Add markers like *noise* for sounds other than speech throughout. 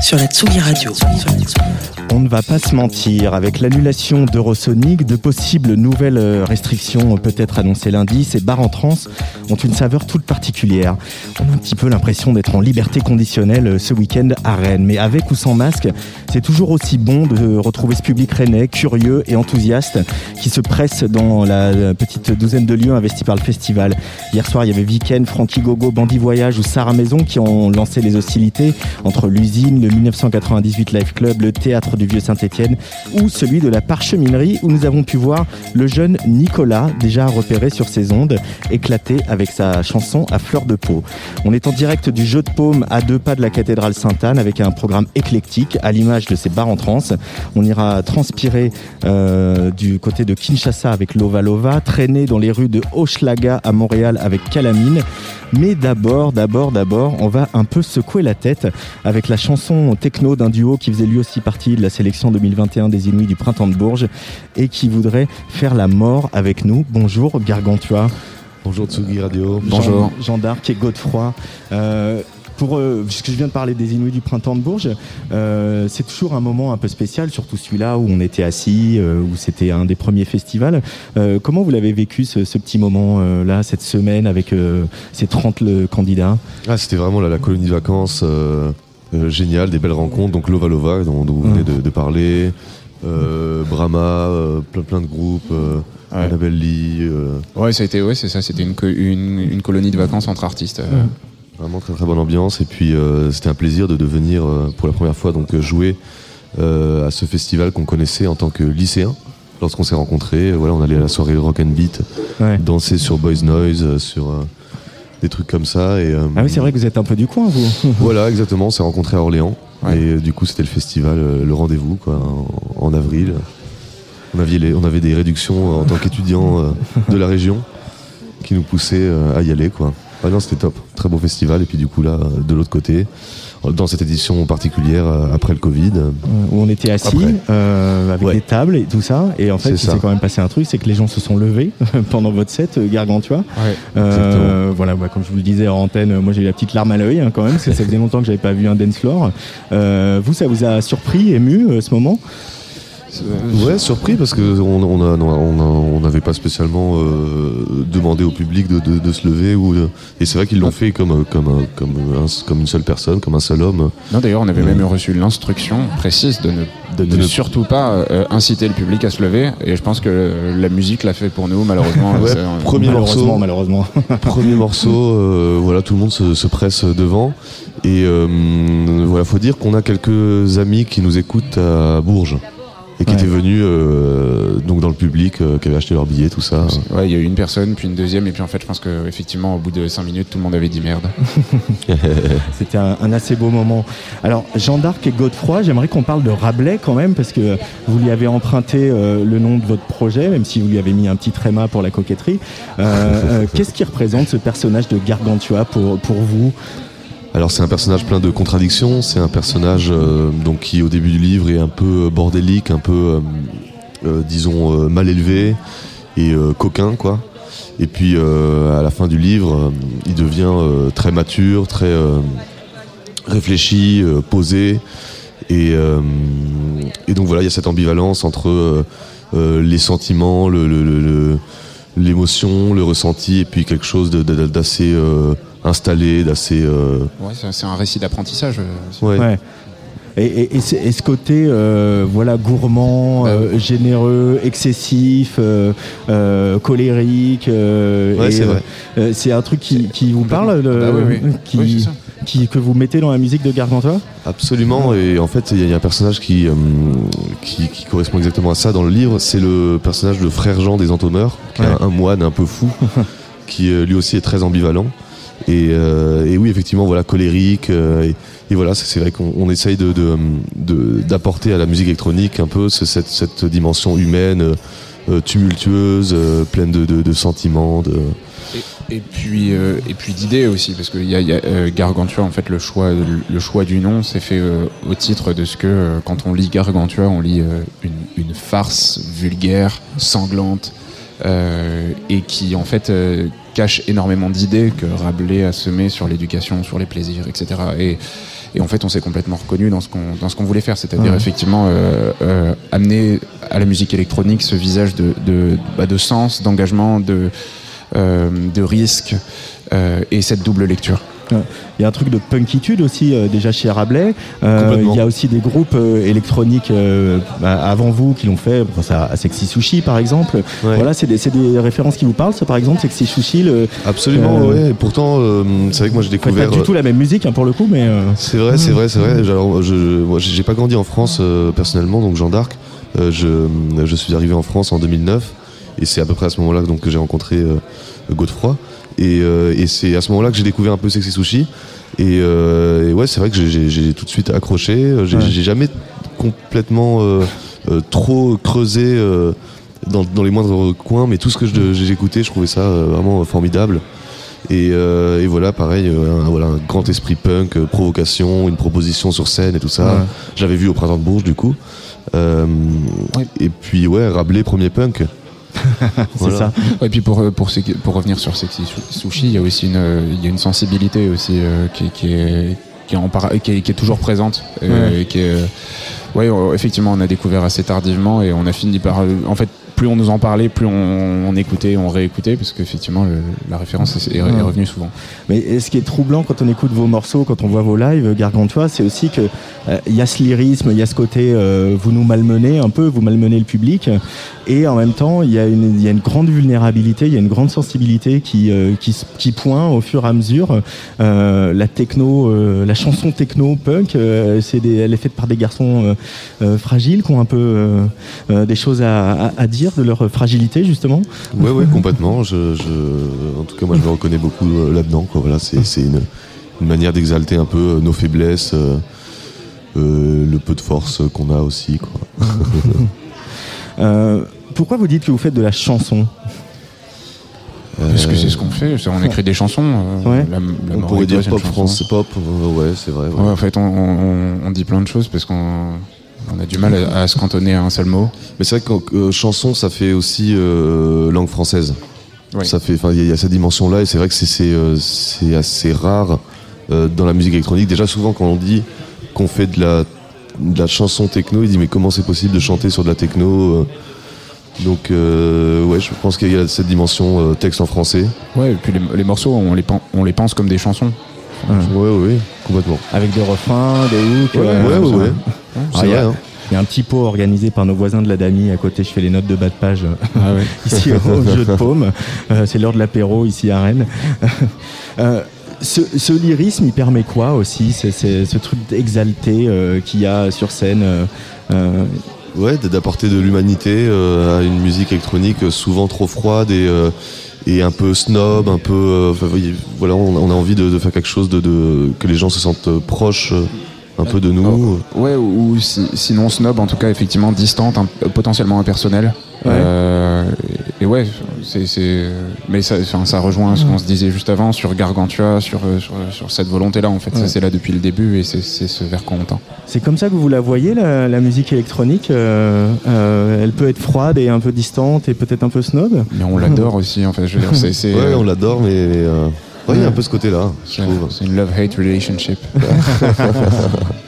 sur la Tsugi Radio. On ne va pas se mentir, avec l'annulation d'Eurosonic, de possibles nouvelles euh, restrictions euh, peut-être annoncées lundi, ces bars en trans ont une saveur toute particulière. On a un petit peu l'impression d'être en liberté conditionnelle euh, ce week-end à Rennes, mais avec ou sans masque, c'est toujours aussi bon de retrouver ce public rennais, curieux et enthousiaste, qui se presse dans la petite douzaine de lieux investis par le festival. Hier soir, il y avait Weekend, Frankie Gogo, Bandit Voyage ou Sarah Maison qui ont lancé les hostilités entre l'usine, le 1998 Live Club, le théâtre du Vieux Saint-Étienne ou celui de la Parcheminerie où nous avons pu voir le jeune Nicolas, déjà repéré sur ses ondes, éclater avec sa chanson à fleur de peau. On est en direct du jeu de paume à deux pas de la cathédrale Sainte-Anne avec un programme éclectique à l'image de ces bars en trance. On ira transpirer euh, du côté de Kinshasa avec Lova Lova, traîner dans les rues de Hochelaga à Montréal avec Calamine. Mais d'abord, d'abord, d'abord, on va un peu secouer la tête avec la chanson techno d'un duo qui faisait lui aussi partie de la sélection 2021 des Inuits du Printemps de Bourges et qui voudrait faire la mort avec nous. Bonjour Gargantua. Bonjour Tsugi Radio. Bonjour. Jean, d'Arc et Godefroy. Euh, pour, euh, puisque je viens de parler des Inuits du printemps de Bourges, euh, c'est toujours un moment un peu spécial, surtout celui-là où on était assis, euh, où c'était un des premiers festivals. Euh, comment vous l'avez vécu ce, ce petit moment-là, cette semaine avec ces 30 le, candidats ah, C'était vraiment la, colonie de vacances géniale, des belles rencontres. Donc Lova Lova, dont, dont vous venez de, de parler, Brahma, plein, plein de groupes. Ouais. Annabelle Lee. Ouais, ça a été, ouais, c'est ça, c'était une, une, une, colonie de vacances entre artistes. Vraiment très très bonne ambiance et puis euh, c'était un plaisir de, de venir euh, pour la première fois donc jouer euh, à ce festival qu'on connaissait en tant que lycéen. Lorsqu'on s'est rencontrés, voilà, on allait à la soirée rock and beat, ouais. danser sur Boys Noise, sur des trucs comme ça. Et, ah oui, c'est vrai que vous êtes un peu du coin, vous. *laughs* voilà, exactement. On s'est rencontrés à Orléans ouais. et du coup c'était le festival, le rendez-vous quoi, en, en avril. On avait, les, on avait des réductions en tant qu'étudiants de la région qui nous poussaient à y aller quoi. Ah non, c'était top. Très beau festival. Et puis du coup, là, de l'autre côté, dans cette édition particulière euh, après le Covid. Où on était assis euh, avec ouais. des tables et tout ça. Et en fait, il s'est quand même passé un truc, c'est que les gens se sont levés *laughs* pendant votre set, euh, Gargantua. Ouais, euh, voilà, bah, comme je vous le disais en antenne, moi j'ai eu la petite larme à l'œil hein, quand même, parce que ça faisait *laughs* longtemps que j'avais pas vu un dance floor. Euh, vous, ça vous a surpris, ému ce moment? Ouais, surpris parce que on on a, on n'avait pas spécialement euh, demandé au public de, de, de se lever ou de... et c'est vrai qu'ils l'ont fait comme comme comme un, comme une seule personne, comme un seul homme. Non, d'ailleurs, on avait euh... même reçu l'instruction précise de ne de, de ne surtout pas euh, inciter le public à se lever et je pense que la musique l'a fait pour nous malheureusement. *laughs* ouais, premier malheureusement, morceau, malheureusement. *laughs* premier morceau, euh, voilà, tout le monde se, se presse devant et voilà, faut dire qu'on a quelques amis qui nous écoutent à Bourges et qui ouais. étaient venus euh, donc dans le public, euh, qui avaient acheté leur billet, tout ça. Ouais, il y a eu une personne, puis une deuxième, et puis en fait, je pense que effectivement, au bout de cinq minutes, tout le monde avait dit merde. *laughs* C'était un, un, assez beau moment. Alors, Jean d'Arc et Godefroy, j'aimerais qu'on parle de Rabelais quand même, parce que vous lui avez emprunté euh, le nom de votre projet, même si vous lui avez mis un petit tréma pour la coquetterie. *laughs* Qu'est-ce qui représente ce personnage de Gargantua pour, pour vous? Alors c'est un personnage plein de contradictions, c'est un personnage euh, donc qui au début du livre est un peu bordélique, un peu euh, euh, disons mal élevé et coquin quoi. Et puis à la fin du livre, il devient très mature, très réfléchi, posé et, et, donc voilà, il y a cette ambivalence entre les sentiments, le, le, ressenti et puis quelque chose d'assez installé, d'assez. Euh... Ouais, c'est un récit d'apprentissage. Ouais. ouais. Et, et, et, ce côté euh, voilà gourmand, bah, euh, généreux, excessif, euh, euh colérique, ouais, c'est vrai. c'est un truc qui, qui vous parle, bah, oui, oui. qui, oui, qui, que vous mettez dans la musique de Gargantua Absolument, et en fait, il y, a un personnage qui, qui, correspond exactement à ça dans le livre. C'est le personnage de Frère Jean des Entomeurs, qui est un, moine un peu fou, *laughs* qui lui aussi est très ambivalent. Et, oui, effectivement, voilà, colérique. Et, et, voilà, c'est vrai qu'on essaye d'apporter de, à la musique électronique un peu cette, cette dimension humaine, tumultueuse, pleine de, sentiments. De, et, puis, euh, et puis d'idées aussi, parce qu'il y a, y a euh, Gargantua, en fait, le choix, le choix du nom, c'est fait euh, au titre de ce que, quand on lit Gargantua, on lit une, une, farce vulgaire, sanglante, et qui, en fait, cache énormément d'idées que Rabelais a semées sur l'éducation, sur les plaisirs, etc. Et, et en fait, on s'est complètement reconnu dans ce qu'on dans ce qu'on voulait faire, c'est-à-dire effectivement amener à la musique électronique ce visage de de, bah, de sens, d'engagement, de euh, de risque euh, et cette double lecture. Il y a un truc de punkitude aussi euh, déjà chez Rabelais. il y a aussi des groupes électroniques bah, avant vous qui l'ont fait. pense à, Sexy Sushi par exemple. Voilà, c'est des, des, références qui vous parlent. Ça par exemple, Sexy Sushi. Le, Absolument, ouais. pourtant, c'est vrai que moi j'ai découvert. Pas du tout la même musique hein, pour le coup, mais. C'est vrai, c'est vrai, c'est vrai. Alors, je, moi, j'ai pas grandi en France personnellement, donc Jean d'Arc. je, je suis arrivé en France en 2009 et c'est à peu près à ce moment-là donc, que j'ai rencontré euh, Godefroy. Et, euh, et c'est à ce moment-là que j'ai découvert un peu Sexy Sushi. Et, euh, et ouais, c'est vrai que j'ai tout de suite accroché. J'ai jamais complètement trop creusé dans, dans, les moindres coins, mais tout ce que j'ai écouté, je trouvais ça vraiment formidable. Et, et, voilà, pareil, un, voilà, un grand esprit punk, provocation, une proposition sur scène et tout ça. J'avais vu au Printemps de Bourges, du coup. Et puis, ouais, Rabelais, premier punk. *laughs* c'est ça. Et puis pour, euh, pour, pour revenir sur Sexy Sushi, il y a aussi une, il y a une sensibilité aussi euh, qui, qui, est, qui, est en qui, est, qui, est, toujours présente. Euh, qui est, ouais, effectivement, on a découvert assez tardivement et on a fini par. En fait, plus on nous en parlait, plus on, écoutait, on réécoutait, parce qu'effectivement, la référence est, revenue souvent. Mais ce qui est troublant quand on écoute vos morceaux, quand on voit vos lives, Gargantua, c'est aussi que il y a ce lyrisme, il y a ce côté, vous nous malmenez un peu, vous malmenez le public, et en même temps, il y, a une, y a une grande vulnérabilité, il y a une grande sensibilité qui, euh, qui, qui, pointe au fur et à mesure. Euh, la techno, euh, la chanson techno punk, c'est elle est faite par des garçons fragiles qui ont un peu des choses à, à, dire de leur fragilité justement. Ouais, ouais, complètement. Je, je, en tout cas, moi, je me reconnais beaucoup là-dedans. Voilà, c'est une, une, manière d'exalter un peu nos faiblesses. le peu de force qu'on a aussi. Quoi. *laughs* euh, pourquoi vous dites que vous faites de la chanson? Parce que c'est ce qu'on fait, on écrit des chansons. Euh, on pourrait dire pop France, pop, euh, ouais, c'est vrai. en fait, on, dit plein de choses parce qu'on a du mal à, se cantonner à un seul mot. Mais c'est vrai que euh, chanson, ça fait aussi langue française. Ça fait, il y, a cette dimension-là et c'est vrai que c'est assez rare dans la musique électronique. Déjà, souvent, quand on dit qu'on fait de la, de la chanson techno, il dit mais comment c'est possible de chanter sur de la techno donc euh, ouais, je pense qu'il y a cette dimension euh, texte en français. Ouais, et puis les, morceaux, on les, on les pense comme des chansons. Ouais, ouais, complètement. Avec des refrains, des hooks. Ouais, euh, ouais, ouais. Vrai. Hein. Il y a un petit pot organisé par nos voisins de la Dami. À côté, je fais les notes de bas de page ah ouais. *laughs* ici au *laughs* jeu de paume. c'est l'heure de l'apéro ici à Rennes. *laughs* ce, ce, lyrisme, il permet quoi aussi C'est ce truc exalté qu'il y a sur scène ouais, d'apporter de l'humanité euh, à une musique électronique souvent trop froide et, euh, et un peu snob, un peu. Euh, voilà, on, a envie de, de faire quelque chose de, de, que les gens se sentent proches un peu de nous. Ouais, ou, sinon snob, en tout cas effectivement distante, potentiellement impersonnelle. Euh, et, ouais, c'est, mais ça, ça rejoint ce qu'on se disait juste avant sur Gargantua, sur, euh, sur, cette volonté-là. En fait, ça c'est là depuis le début et c'est, ce vers quoi on tend. C'est comme ça que vous la voyez, la, musique électronique. Euh, elle peut être froide et un peu distante et peut-être un peu snob. Mais on l'adore *laughs* aussi. En fait, je veux dire, c'est, ouais, on l'adore, mais il y a un peu ce côté-là, je trouve. C'est une love-hate relationship. *laughs* *laughs*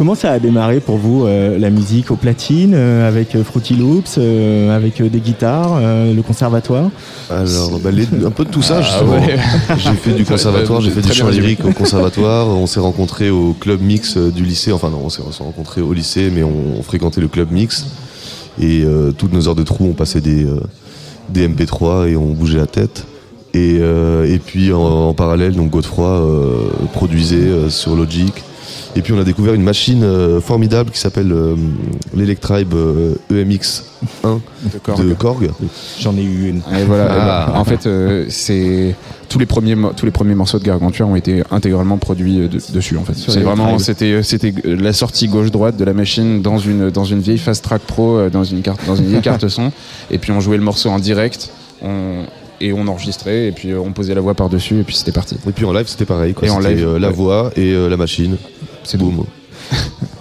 Comment ça a démarré pour vous euh, la musique au platine, euh, avec euh, Fruity Loops, avec des guitares, le conservatoire Alors, bah, un peu de tout ça, ah, justement. *laughs* J'ai fait du conservatoire, j'ai fait du chant lyrique au conservatoire. On s'est rencontrés au club mix du lycée. Enfin, non, on s'est rencontrés au lycée, mais on, fréquentait le club mix. Et toutes nos heures de trou, on passait des, des MP3 et on bougeait la tête. Et, euh, et puis en, en parallèle, donc Godefroy euh, produisait euh, sur Logic. Et puis on a découvert une machine euh, formidable qui s'appelle euh, l'Electribe euh, EMX1 De Korg. de Korg. J'en ai eu une. Et voilà. Ah. et ben, en fait, euh, c'est tous les premiers tous les premiers morceaux de Gargantua ont été intégralement produits euh, de- dessus. En fait, c'est vraiment c'était c'était euh, la sortie gauche droite de la machine dans une dans une vieille Fast Track Pro euh, dans une carte dans une vieille carte son. Et puis on jouait le morceau en direct. On, et on enregistrait et puis euh, on posait la voix par dessus et puis c'était parti. Et puis en live, c'était pareil. Quoi. Et en C'était, live, euh, la ouais. voix et euh, la machine. C'est boum. *laughs*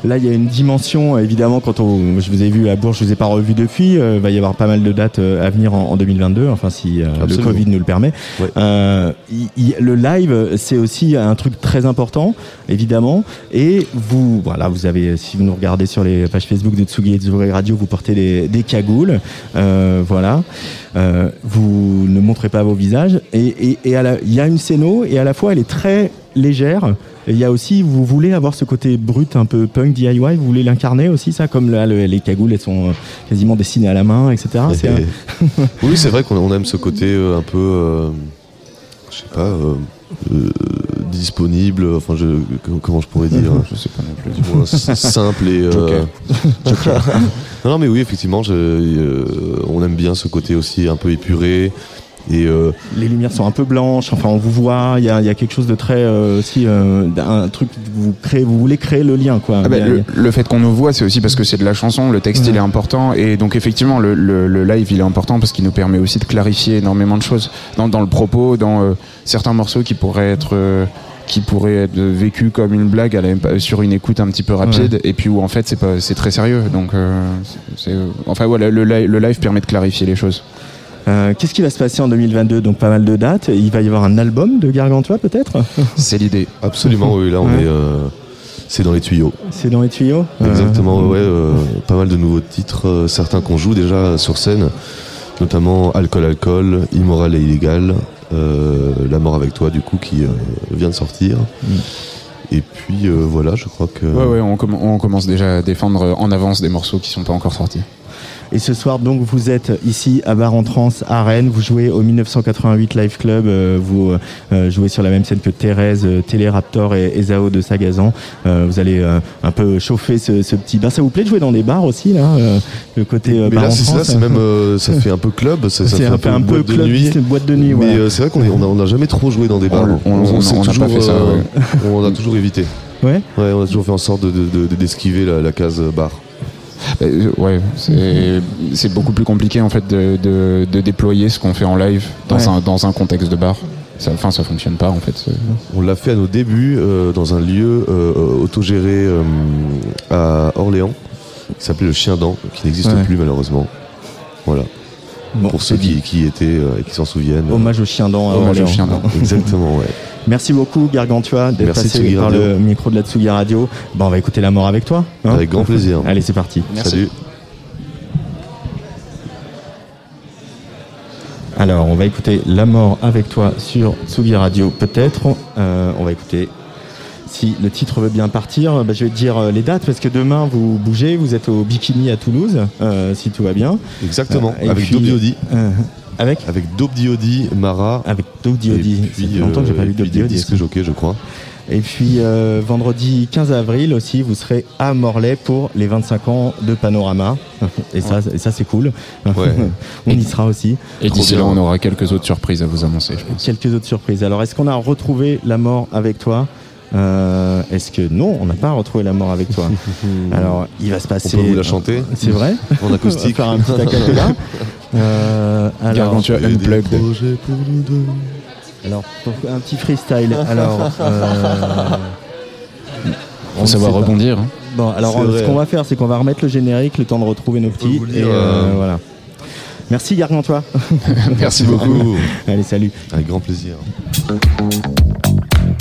Là, il y a une dimension, euh, évidemment, quand on, je vous ai vu à Bourges, je vous ai pas revu depuis. euh, Il va y avoir pas mal de dates euh, à venir en, en 2022, enfin si euh, le. Covid nous le permet. Ouais. Euh, le live, c'est aussi un truc très important, évidemment. Et vous, voilà, vous avez, si vous nous regardez sur les pages Facebook de Tsugi et Tsugi Radio, vous portez des, des cagoules, euh, voilà. Euh, vous ne montrez pas vos visages. Et, il y a une scéno et à la fois elle est très légère. Et il y a aussi, vous voulez avoir ce côté brut, un peu punk DIY, vous voulez l'incarner aussi, ça, comme là, le- les cagoules, elles sont euh, quasiment dessinées à la main, etc. C'est un- oui, *laughs* c'est vrai qu'on on aime ce côté euh, un peu, euh, je sais pas, euh, euh, disponible. Enfin, je, comment je pourrais dire *laughs* Je sais pas non plus. du moins s- simple et euh, *laughs* Joker. non, non, mais oui, effectivement, je- euh, on aime bien ce côté aussi un peu épuré et euh, les lumières sont un peu blanches, enfin on vous voit, il y a, y a quelque chose de très euh, aussi euh, un truc vous créez, vous voulez créer le lien quoi. Ah bah, a- le, a- le fait qu'on nous voit, c'est aussi parce que c'est de la chanson, le texte il est important, et donc effectivement le, le- le live il est important parce qu'il nous permet aussi de clarifier énormément de choses dans, dans le propos, dans euh, certains morceaux qui pourraient être euh, qui pourraient être vécus comme une blague à la- sur une écoute un petit peu rapide, et puis où en fait c'est pas c'est très sérieux. Donc euh, c'est- enfin voilà, le, le live permet de clarifier les choses. Euh, Qu'est-ce qui va se passer en 2022 Donc pas mal de dates. Il va y avoir un album de Gargantua peut-être? *laughs* C'est l'idée. absolument, oui, là, on Ouais. est, euh, c'est dans les tuyaux. C'est dans les tuyaux? Euh, Exactement, ouais, euh, pas mal de nouveaux titres, euh, certains qu'on joue déjà sur scène, notamment Alcool, Alcool, Immoral et Illégal, euh, La mort avec toi, du coup, qui euh, vient de sortir. Et puis euh, voilà, je crois que. Ouais ouais, on, on commence déjà à défendre en avance des morceaux qui sont pas encore sortis. Et ce soir, donc, vous êtes ici à Bar en Trans à Rennes. Vous jouez au 1988 Live Club. euh, vous euh, jouez sur la même scène que Thérèse, euh, Téléraptor et, et Zao de Sagazan. Euh, vous allez euh, un peu chauffer ce, ce petit bar. Ça vous plaît de jouer dans des bars aussi, là euh, Le côté euh, Mais Bar là, en ça, c'est même, euh, *laughs* ça fait un peu club, ça, ça C'est fait un, peu un peu boîte de club, nuit. boîte de nuit. Mais voilà. euh, c'est vrai qu'on est- on a- on n'a jamais trop joué dans des bars. On- on- on n'a pas toujours, fait ça, euh, on a toujours évité. Ouais. Ouais, on a toujours fait en sorte de- de- de- d'esquiver la, la case bar. Euh, ouais, c'est beaucoup plus compliqué en fait de, de, de déployer ce qu'on fait en live dans, Ouais. un, dans un contexte de bar. Ça, enfin, ça fonctionne pas en fait. On l'a fait à nos débuts euh, dans un lieu euh, autogéré euh, à Orléans qui s'appelait le Chien dent, qui n'existe Ouais. plus malheureusement. Voilà. Bon, Pour ceux qui, qui étaient euh, et qui s'en souviennent. Hommage au chien à Hommage au chien. Exactement, ouais. Merci beaucoup, Gargantua, d'être passé Tsugi par Radio. le micro de la Tsugi Radio. Bon, on va écouter La mort avec toi. hein Avec grand plaisir. Allez, c'est parti. Merci. Salut. Alors, on va écouter La mort avec toi sur Tsugi Radio, peut-être. Euh, on va écouter. Si le titre veut bien partir, bah, je vais te dire euh, les dates parce que demain vous bougez, vous êtes au Bikini à Toulouse, euh, si tout va bien. Exactement. Euh, avec puis- Dope Diodi. Euh, avec Avec Dope Diodi, Mara. Avec Dope Diodi. Et Ça fait longtemps que j'ai pas vu Diodi. disques jockeys, je crois. Et puis euh, vendredi 15 avril aussi, vous serez à Morlaix pour les 25 ans de Panorama. *laughs* Et ça, et ça c'est cool. Ouais. *laughs* on y sera aussi. Et d'ici là, on aura quelques autres surprises à vous annoncer, je pense. Quelques autres surprises. Alors, est-ce qu'on a retrouvé la mort avec toi? Euh, Est-ce que non, on n'a pas retrouvé la mort avec toi *laughs* Alors, il va se On passer. peut vous la chanter C'est vrai *laughs* en On va acoustique. faire un petit acapella. *laughs* Euh, alors, pour nous deux. alors, pour un petit freestyle. Alors, euh, on Faut savoir pas. rebondir. hein. Bon, alors ce qu'on va faire, c'est qu'on va remettre le générique, le temps de retrouver nos petits. et euh, euh, voilà. Merci Gargantua. Merci beaucoup. Allez, salut. Avec grand plaisir.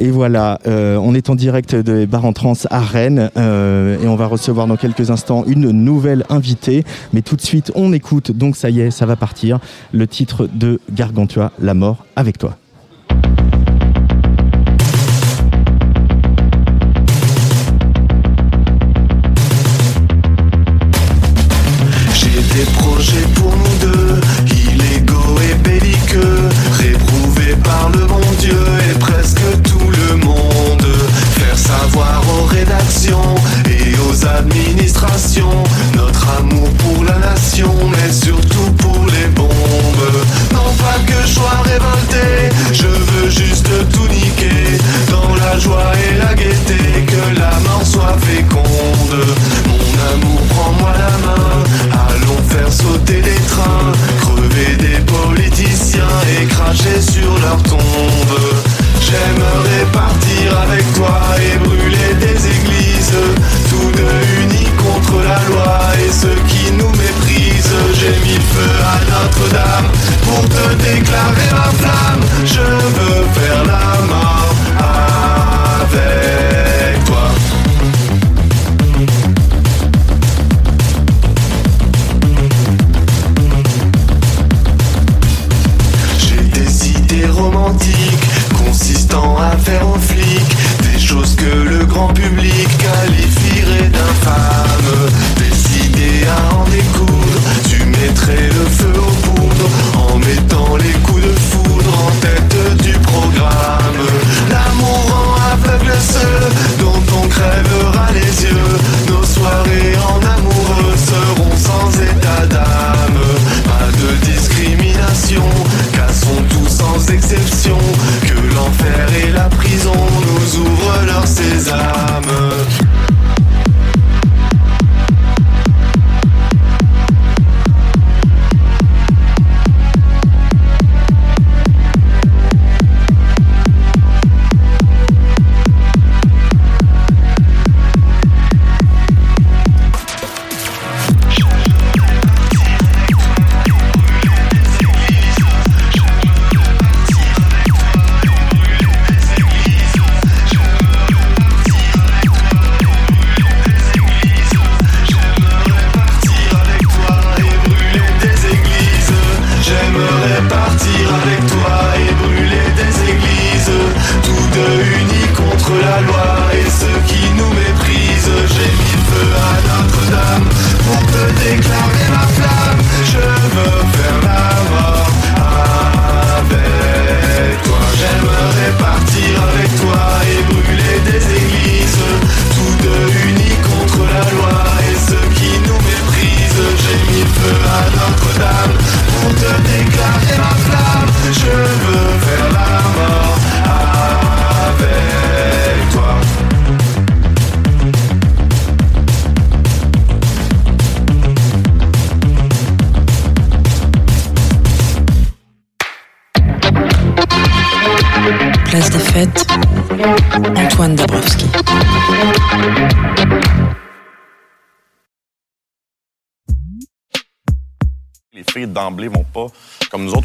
Et voilà, euh, on est en direct de Bar en Trans à Rennes euh, et on va recevoir dans quelques instants une nouvelle invitée. Mais tout de suite, on écoute, donc ça y est, ça va partir, le titre de Gargantua, La mort avec toi.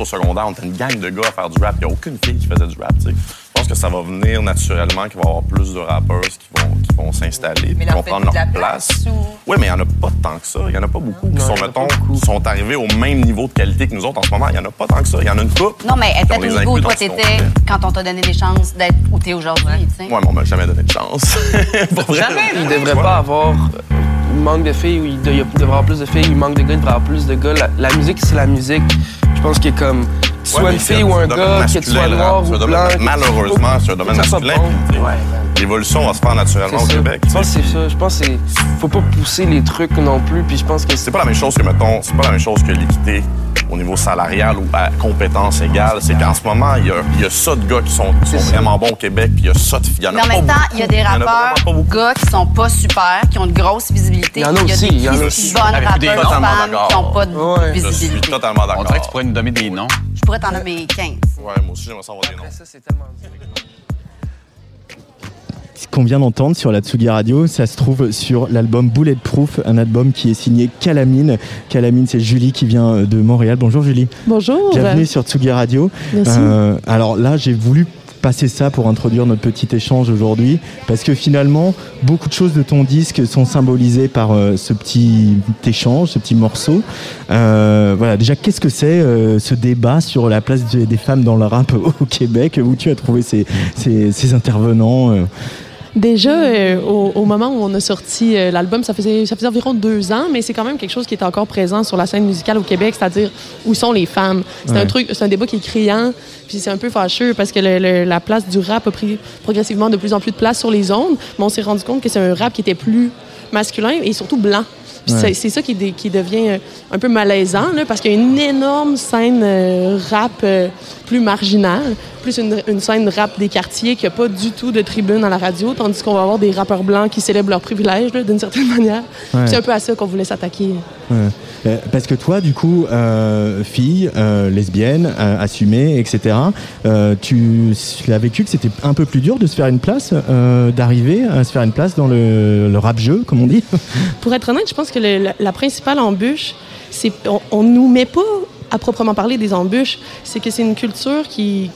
Au secondaire, on était une gang de gars à faire du rap. Il n'y a aucune fille qui faisait du rap. tu sais. Je pense que ça va venir naturellement, qu'il va y avoir plus de rappeurs qui vont, qui vont s'installer, Mais qui vont prendre leur place. place ou- Oui, mais il n'y en a pas tant que ça. Il n'y en a pas beaucoup qui sont, mettons, qui sont arrivés au même niveau de qualité que nous autres en ce moment. Il n'y en a pas tant que ça. Il y en a une couple. Non, mais les au niveau où toi t'étais quand on t'a donné des chances d'être où t'es aujourd'hui, tu sais. Ouais, mais on m'a jamais donné de chance. *laughs* Pour vrai. Il devrait Ouais. pas avoir euh, il manque de filles, ou il, de- il devrait avoir plus de filles, il manque de gars, il devrait avoir plus de gars. La, la musique, c'est la musique. Je pense qu'il est comme, Ouais, mais une fille ou un gars, sois le noir ou blanc. Malheureusement, c'est un domaine soit masculin. bon. Ouais, L'évolution va se faire naturellement au ça. Québec. Je pense que c'est ça. Je pense que c'est- faut pas pousser les trucs non plus. Puis je pense que C'est pas la même chose que, mettons, c'est pas la même chose que l'équité au niveau salarial ou à compétence égale. C'est qu'en ce moment, il y a, il y a ça de gars qui sont, qui sont ça. vraiment bons au Québec, puis il y a ça de filles. Il y en même temps, il y a des en a rappeurs, vraiment pas beaucoup. gars qui sont pas super, qui ont une grosse visibilité. Il y en a aussi, des il y en a aussi. bonnes des rappeurs femmes Totalement qui n'ont pas de Ouais. Je suis visibilité. totalement On d'accord. dirait que tu pourrais nous donner des noms. Je pourrais t'en nommer 15. Ouais, moi aussi, j'aimerais savoir des noms. ça, c'est tellement Ce qu'on vient d'entendre sur la Tsugi Radio, ça se trouve sur l'album Bulletproof, un album qui est signé Calamine. Calamine, c'est Julie qui vient de Montréal. Bonjour Julie. Bonjour. Bienvenue sur Tsugi Radio. Merci. Euh, alors là, j'ai voulu passer ça pour introduire notre petit échange aujourd'hui, parce que finalement, beaucoup de choses de ton disque sont symbolisées par euh, ce petit échange, ce petit morceau. Euh, voilà, déjà, qu'est-ce que c'est euh, ce débat sur la place des femmes dans le rap au Québec? Où tu as trouvé ces, ces- ces intervenants Déjà, euh, au, au moment où on a sorti euh, l'album, ça faisait, ça faisait environ deux ans, mais c'est quand même quelque chose qui est encore présent sur la scène musicale au Québec, c'est-à-dire où sont les femmes. C'est Ouais. un truc, c'est un débat qui est criant, puis c'est un peu fâcheux parce que le- le- la place du rap a pris progressivement de plus en plus de place sur les ondes, mais on s'est rendu compte que c'est un rap qui était plus masculin et surtout blanc. Ouais. c'est- ça qui, dé- qui devient euh, un peu malaisant, là, parce qu'il y a une énorme scène euh, rap euh, plus marginale, plus une, une scène rap des quartiers qui n'a pas du tout de tribune à la radio, tandis qu'on va avoir des rappeurs blancs qui célèbrent leurs privilèges, d'une certaine *laughs* manière. Ouais. C'est un peu à ça qu'on voulait s'attaquer. Ouais. Euh, Parce que toi, du coup, euh, fille, euh, lesbienne, assumée, etc., tu l'as vécu que c'était un peu plus dur de se faire une place, d'arriver à se faire une place dans le, rap-jeu, comme on dit. *laughs* Pour être honnête, je pense que la, principale embûche, c'est on, on nous met pas à proprement parler des embûches, c'est que c'est une culture qui,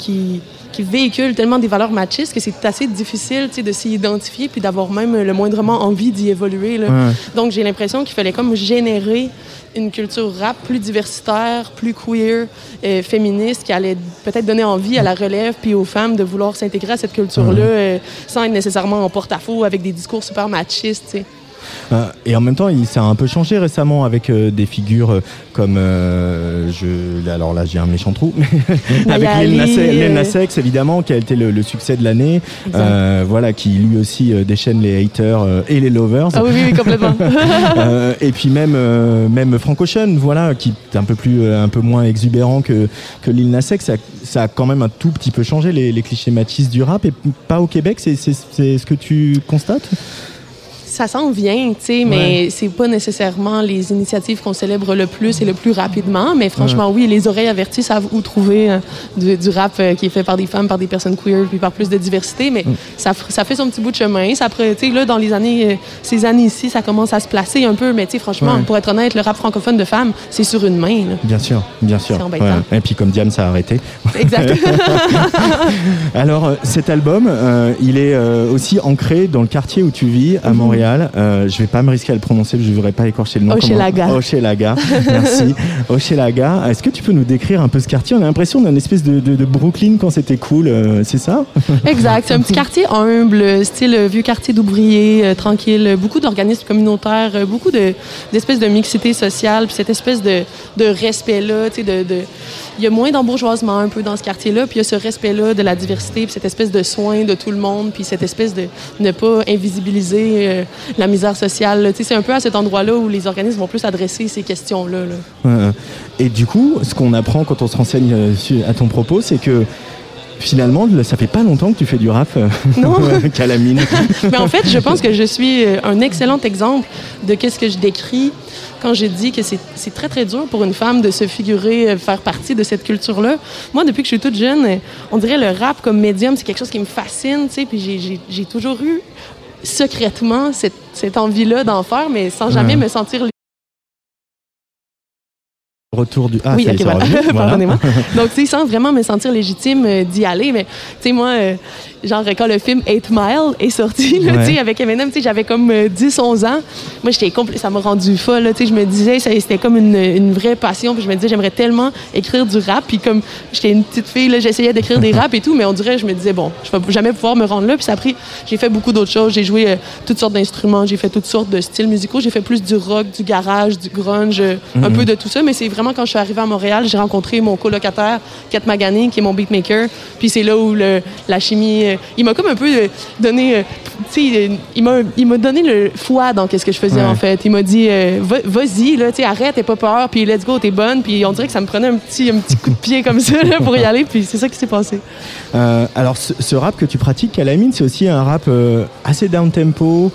qui véhicule tellement des valeurs machistes que c'est assez difficile de s'y identifier puis d'avoir même le moindrement envie d'y évoluer. là. Ouais. Donc j'ai l'impression qu'il fallait comme générer une culture rap plus diversitaire, plus queer, euh, féministe, qui allait peut-être donner envie à la relève puis aux femmes de vouloir s'intégrer à cette culture-là euh, sans être nécessairement en porte-à-faux avec des discours super machistes. Et en même temps, il, ça a un peu changé récemment avec euh, des figures euh, comme euh, je, alors là j'ai un méchant trou, *laughs* mais avec Maya Lil Nas, Ali, Lil Nas euh, X évidemment qui a été le, le succès de l'année, euh, voilà qui lui aussi euh, déchaîne les haters euh, et les lovers. Ah oui, oui, oui, complètement. *laughs* Euh, et puis même euh, même Frank Ocean, voilà, qui est un peu plus euh, un peu moins exubérant que que Lil Nas X, ça, ça a quand même un tout petit peu changé les, les clichés machistes du rap et pas au Québec. C'est ce que tu constates? Ça s'en vient, tu sais, mais c'est pas nécessairement les initiatives qu'on célèbre le plus et le plus rapidement. Mais franchement, oui, les oreilles averties savent où trouver euh, du, du rap euh, qui est fait par des femmes, par des personnes queer, puis par plus de diversité. Mais ça, f- ça fait son petit bout de chemin. Ça, tu sais, là, dans les années, euh, ces années-ci, ça commence à se placer un peu. Mais tu sais, franchement, pour être honnête, le rap francophone de femmes, c'est sur une main. là. Bien sûr, bien sûr. Et puis comme Diam, ça a arrêté. Exact. *laughs* Alors cet album, il est aussi ancré dans le quartier où tu vis, à Montréal. Euh, je vais pas me risquer à le prononcer, je voudrais pas écorcher le nom. Hochelaga. Hochelaga. *laughs* Merci. Hochelaga. Est-ce que tu peux nous décrire un peu ce quartier? On a l'impression d'un espèce de, de- de Brooklyn quand c'était cool. euh, c'est ça? *laughs* Exact. C'est un petit quartier humble, style euh, vieux quartier d'ouvriers, euh, tranquille. Beaucoup d'organismes communautaires, beaucoup de- d'espèces de, mixité sociale, puis cette espèce de, respect-là, tu sais, de... de- il y a moins d'embourgeoisement un peu dans ce quartier-là, puis il y a ce respect-là de la diversité, puis cette espèce de soin de tout le monde, puis cette espèce de ne pas invisibiliser euh, la misère sociale. C'est un peu à cet endroit-là où les organismes vont plus adresser ces questions-là. là. Et du coup, ce qu'on apprend quand on se renseigne euh, à ton propos, c'est que finalement, le- ça fait pas longtemps que tu fais du rap, euh, *laughs* Non. qu'à la mine. Mais en fait, je pense que je suis euh, un excellent exemple de qu'est-ce que je décris quand je dis que c'est très, très dur pour une femme de se figurer, faire partie de cette culture-là. Moi, depuis que je suis toute jeune, on dirait le rap comme médium, c'est quelque chose qui me fascine, tu sais, puis j'ai- j'ai- j'ai toujours eu secrètement cette, cette envie-là d'en faire, mais sans jamais Ouais. me sentir Retour du. Ah, oui, ça y ok, est, c'est *laughs* voilà. Pardonnez-moi. *laughs* Donc, tu sais, sans vraiment me sentir légitime euh, d'y aller, mais, tu sais, moi, euh, genre, quand le film 8 Mile est sorti, là, Ouais. tu sais, avec Eminem, tu sais, j'avais comme 10-11 ans. Moi, j'étais compl- ça m'a rendu folle, tu sais, je me disais, ça- c'était comme une, une vraie passion, puis je me disais, j'aimerais tellement écrire du rap, puis comme j'étais une petite fille, là, j'essayais d'écrire des *laughs* raps et tout, mais on dirait, je me disais, bon, je vais jamais pouvoir me rendre là, puis ça a pris, j'ai fait beaucoup d'autres choses, j'ai joué euh, toutes sortes d'instruments, j'ai fait toutes sortes de styles musicaux, j'ai fait plus du rock, du garage, du grunge, euh, un Mhm. peu de tout ça, mais c'est vraiment quand je suis arrivée à Montréal, j'ai rencontré mon colocataire, Kat Magani, qui est mon beatmaker. Puis c'est là où le- la chimie. euh, il m'a comme un peu euh, donné. euh, tu sais, il m'a donné le foi dans qu'est-ce que je faisais Ouais. en fait. Il m'a dit Va- vas-y, là, tu arrête, t'es pas peur, puis let's go, t'es bonne. Puis on dirait que ça me prenait un petit, un petit coup de pied comme ça là, pour y aller. Puis c'est ça qui s'est passé. Alors, ce, ce rap que tu pratiques à la mine, c'est aussi un rap assez down tempo,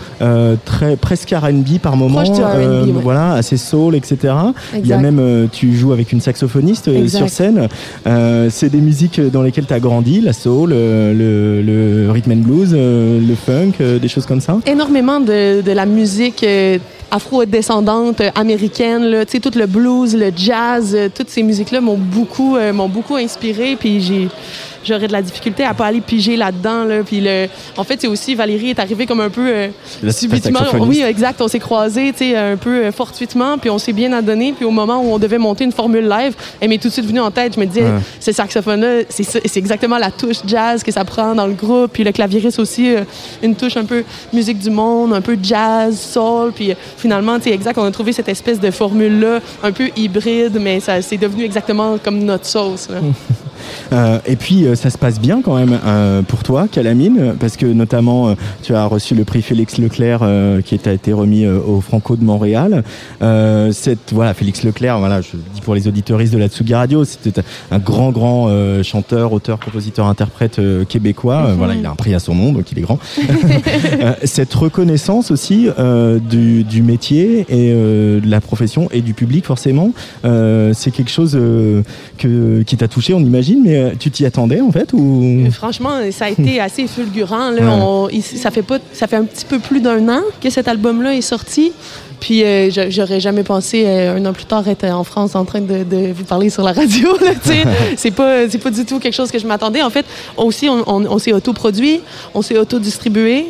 très presque R&B par moment, Proche du R&B, ouais. voilà, assez soul, etc. Il y a même, tu joues avec une saxophoniste euh, Exact. sur scène. Euh, c'est des musiques dans lesquelles tu as grandi, la soul, euh, le, le rhythm and blues, le funk, des choses comme ça. énormément de, de la musique afro-descendante américaine, là, tu sais, tout le blues, le jazz, toutes ces musiques-là m'ont beaucoup, m'ont beaucoup inspiré. Puis j'ai, j'aurais de la difficulté à pas aller piger là-dedans. Là. Puis le, en fait, c'est aussi Valérie est arrivée comme un peu euh, subitement. Oui, exact. On s'est croisés, tu sais, un peu euh, fortuitement, puis on s'est bien adonné. Puis au moment où on devait monter une formule live, elle m'est tout de suite venue en tête. Je me disais, Ouais. ce saxophone-là, c'est exactement la touche jazz que ça prend dans le groupe. Puis le claviériste aussi, euh, une touche un peu musique du monde, un peu jazz, soul. Puis finalement, tu sais, exact, on a trouvé cette espèce de formule-là, un peu hybride, mais ça c'est devenu exactement comme notre sauce. là. *laughs* Euh, et puis euh, ça se passe bien quand même euh, pour toi, Calamine, parce que notamment tu as reçu le prix Félix Leclerc qui t'a été remis au Franco de Montréal. Cette, voilà, Félix Leclerc, voilà, je dis pour les auditeuristes de la Tsugi Radio, c'était un grand, grand chanteur, auteur, compositeur, interprète québécois. Voilà, il a un prix à son nom, donc il est grand. *laughs* Cette reconnaissance aussi du, du métier et de la profession et du public forcément, c'est quelque chose que, qui t'a touché, on imagine, mais euh, tu t'y attendais en fait ou? Euh, Franchement, ça a été *laughs* assez fulgurant. Là. Ouais. On- il- ça, fait pas, ça fait un petit peu plus d'un an que cet album-là est sorti. Puis euh, j'aurais jamais pensé euh, un an plus tard être en France en train de, de vous parler sur la radio. *laughs* *laughs* c'est pas c'est pas du tout quelque chose que je m'attendais. En fait, aussi on, on- on s'est autoproduit, on s'est autodistribué.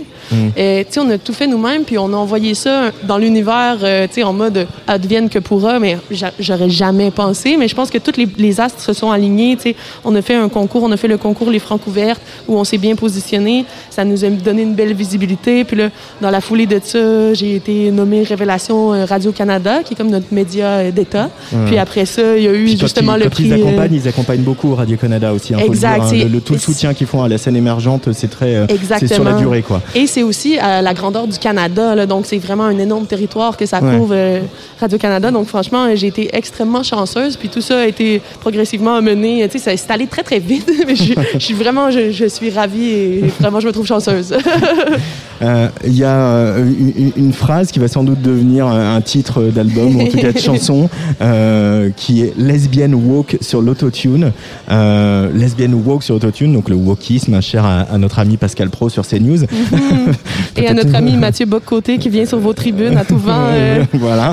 Euh, sais, on a tout fait nous-mêmes, puis on a envoyé ça dans l'univers, euh, en mode advienne que pourra, mais j'a- j'aurais jamais pensé. Mais je pense que toutes les, les astres se sont alignés. Tu sais, on a fait un concours, on a fait le concours Les Francs ouvertes, où on s'est bien positionné. Ça nous a donné une belle visibilité. Puis là, dans la foulée de ça, j'ai été nommée Révélation euh, Radio-Canada, qui est comme notre média euh, d'État. Puis après ça, il y a eu Puis justement le quand prix. ils euh, accompagnent, ils accompagnent beaucoup Radio-Canada aussi. hein, Exact, dire, hein. le, le- tout le soutien qu'ils font à la scène émergente, c'est très, c'est sur la durée quoi. Et c'est aussi à la grandeur du Canada, là, donc c'est vraiment un énorme territoire que ça couvre euh, Radio-Canada. Donc franchement, j'ai été extrêmement chanceuse. Puis tout ça a été progressivement mené. Tu sais, ça s'est allé très très vite. *laughs* Mais je, je suis vraiment, je, je suis ravie et vraiment, je me trouve chanceuse. *laughs* Euh, Il y a euh, une, une phrase qui va sans doute devenir un titre d'album, ou en tout cas de *laughs* chanson, euh, qui est lesbienne woke sur l'autotune. Euh, lesbienne woke sur l'autotune, donc le wokisme, cher à, à notre ami Pascal Pro sur CNews. *laughs* et à notre ami Mathieu Bock-Côté qui vient sur vos tribunes à tout vent. *laughs* euh, voilà.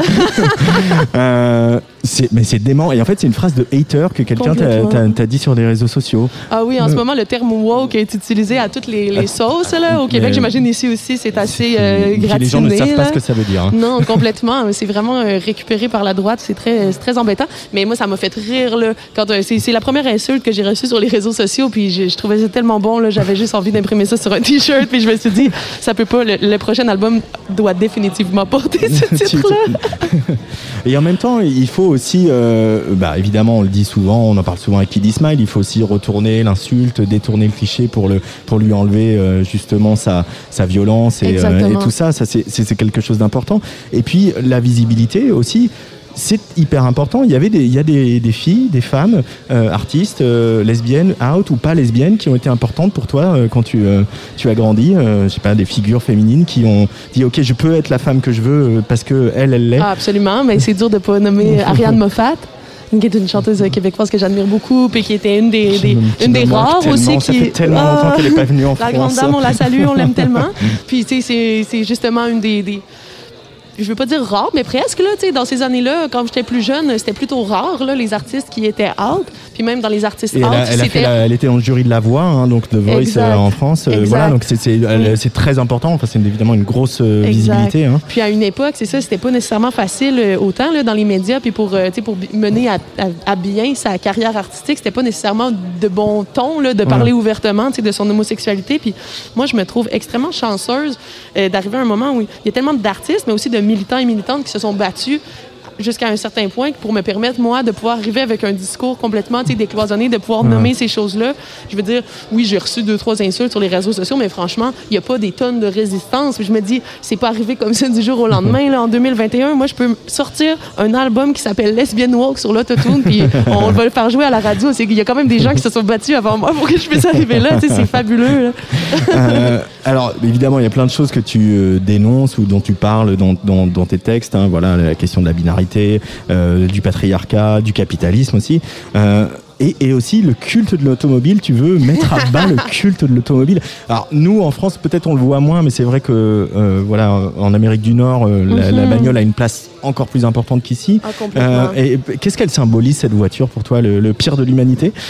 *laughs* Mais c'est dément. Et en fait, c'est une phrase de hater que quelqu'un t'a- dit sur les réseaux sociaux. Ah oui, en Euh, ce moment, le terme woke est utilisé à toutes les, les sauces. Là. Au Québec, j'imagine ici aussi, c'est assez euh, gratiné. les gens ne savent pas ce que ça veut dire. hein. Non, *laughs* complètement. C'est vraiment euh, récupéré par la droite. C'est très, c'est très embêtant. Mais moi, ça m'a fait rire. Là, quand, euh, c'est, c'est la première insulte que j'ai reçue sur les réseaux sociaux. Puis je, je trouvais ça tellement bon. Là, j'avais juste envie d'imprimer ça sur un T-shirt. Puis je me suis dit, ça peut pas. Le, le prochain album doit définitivement porter *laughs* ce titre-là. *laughs* Et en même temps, il faut aussi, euh, bah, évidemment, on le dit souvent, on en parle souvent avec Kid Smile, il faut aussi retourner l'insulte, détourner le cliché pour, le, pour lui enlever euh, justement sa, sa violence et, euh, et tout ça. Ça, c'est quelque chose d'important. Et puis, la visibilité aussi. C'est hyper important. Il y avait des, il y a des, des filles, des femmes, euh, artistes, euh, lesbiennes, out ou pas lesbiennes, qui ont été importantes pour toi euh, quand tu, tu as grandi. Je sais pas, des figures féminines qui ont dit ok, je peux être la femme que je veux parce que elle, elle l'est. Ah, absolument. Mais c'est dur de pas nommer *laughs* Ariane Moffat. qui est une chanteuse québécoise que j'admire beaucoup, puis qui était une des, une des rares aussi ça qui fait tellement longtemps qu'elle est pas venue en La France. grande dame, on la salue, on l'aime tellement. *laughs* Puis tu sais, c'est- c'est justement une des, des- je veux pas dire rare, mais presque là, tu sais, dans ces années-là, quand j'étais plus jeune, c'était plutôt rare les artistes qui étaient out, puis même dans les artistes Et elle, a- elle a fait c'était la- elle était dans le jury de la voix, hein, donc de Voice Exact. euh, en France. Euh, voilà, donc c'est- très important. Enfin, c'est évidemment une grosse euh, visibilité. Hein. Puis à une époque, c'est ça, c'était pas nécessairement facile autant là, dans les médias, puis pour, pour mener à, à- à bien sa carrière artistique, c'était pas nécessairement de bon ton là, de parler Ouais. ouvertement de son homosexualité. Puis moi, je me trouve extrêmement chanceuse d'arriver à un moment où il y a tellement d'artistes, mais aussi de militants et militantes qui se sont battus jusqu'à un certain point pour me permettre, moi, de pouvoir arriver avec un discours complètement décloisonné, de pouvoir Ouais. nommer ces choses-là. Je veux dire, oui, j'ai reçu deux, trois insultes sur les réseaux sociaux, mais franchement, il n'y a pas des tonnes de résistance. Puis je me dis, c'est pas arrivé comme ça du jour au lendemain. Là, en 2021, moi, je peux sortir un album qui s'appelle Lesbian Walk sur l'autotune, puis *laughs* on va le faire jouer à la radio. C'est qu'il y a quand même des gens qui se sont battus avant moi pour que je puisse arriver là. C'est fabuleux. là. Euh, alors, évidemment, il y a plein de choses que tu euh, dénonces ou dont tu parles dans, dans- dans tes textes. hein. voilà, la question de la binarité, euh, du patriarcat, du capitalisme aussi. Euh, et, et aussi le culte de l'automobile, tu veux mettre à bas le *laughs* culte de l'automobile. Alors nous en France peut-être on le voit moins, mais c'est vrai que euh, voilà en Amérique du Nord euh, la, Mhm. la bagnole a une place encore plus importante qu'ici. Ah, complètement. et qu'est-ce qu'elle symbolise cette voiture pour toi, le, le pire de l'humanité? *laughs*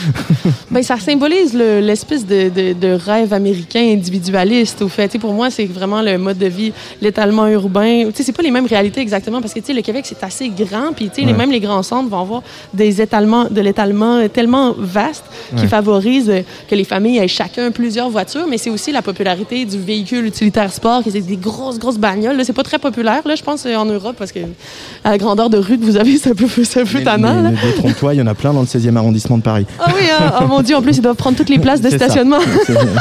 Ben, ça symbolise le- l'espèce de, de- de rêve américain individualiste, au fait. Pour moi, c'est vraiment le mode de vie, l'étalement urbain. C'est pas les mêmes réalités exactement, parce que, le Québec, c'est assez grand, puis, tu sais, les- Ouais. même les grands centres vont avoir des étalements, de l'étalement tellement vaste qui Ouais. favorise euh, que les familles aient chacun plusieurs voitures, mais c'est aussi la popularité du véhicule utilitaire sport, qui c'est des grosses, grosses bagnoles. C'est pas très populaire, là, je pense, euh, en Europe, parce que à la grandeur de rue que vous avez, ça peut, ça peut tannant. Mais- mais Détrompe-toi, il y en a plein dans le 16e arrondissement de Paris. Ah oui, hein? oh mon Dieu, en plus, ils doivent prendre toutes les places de stationnement.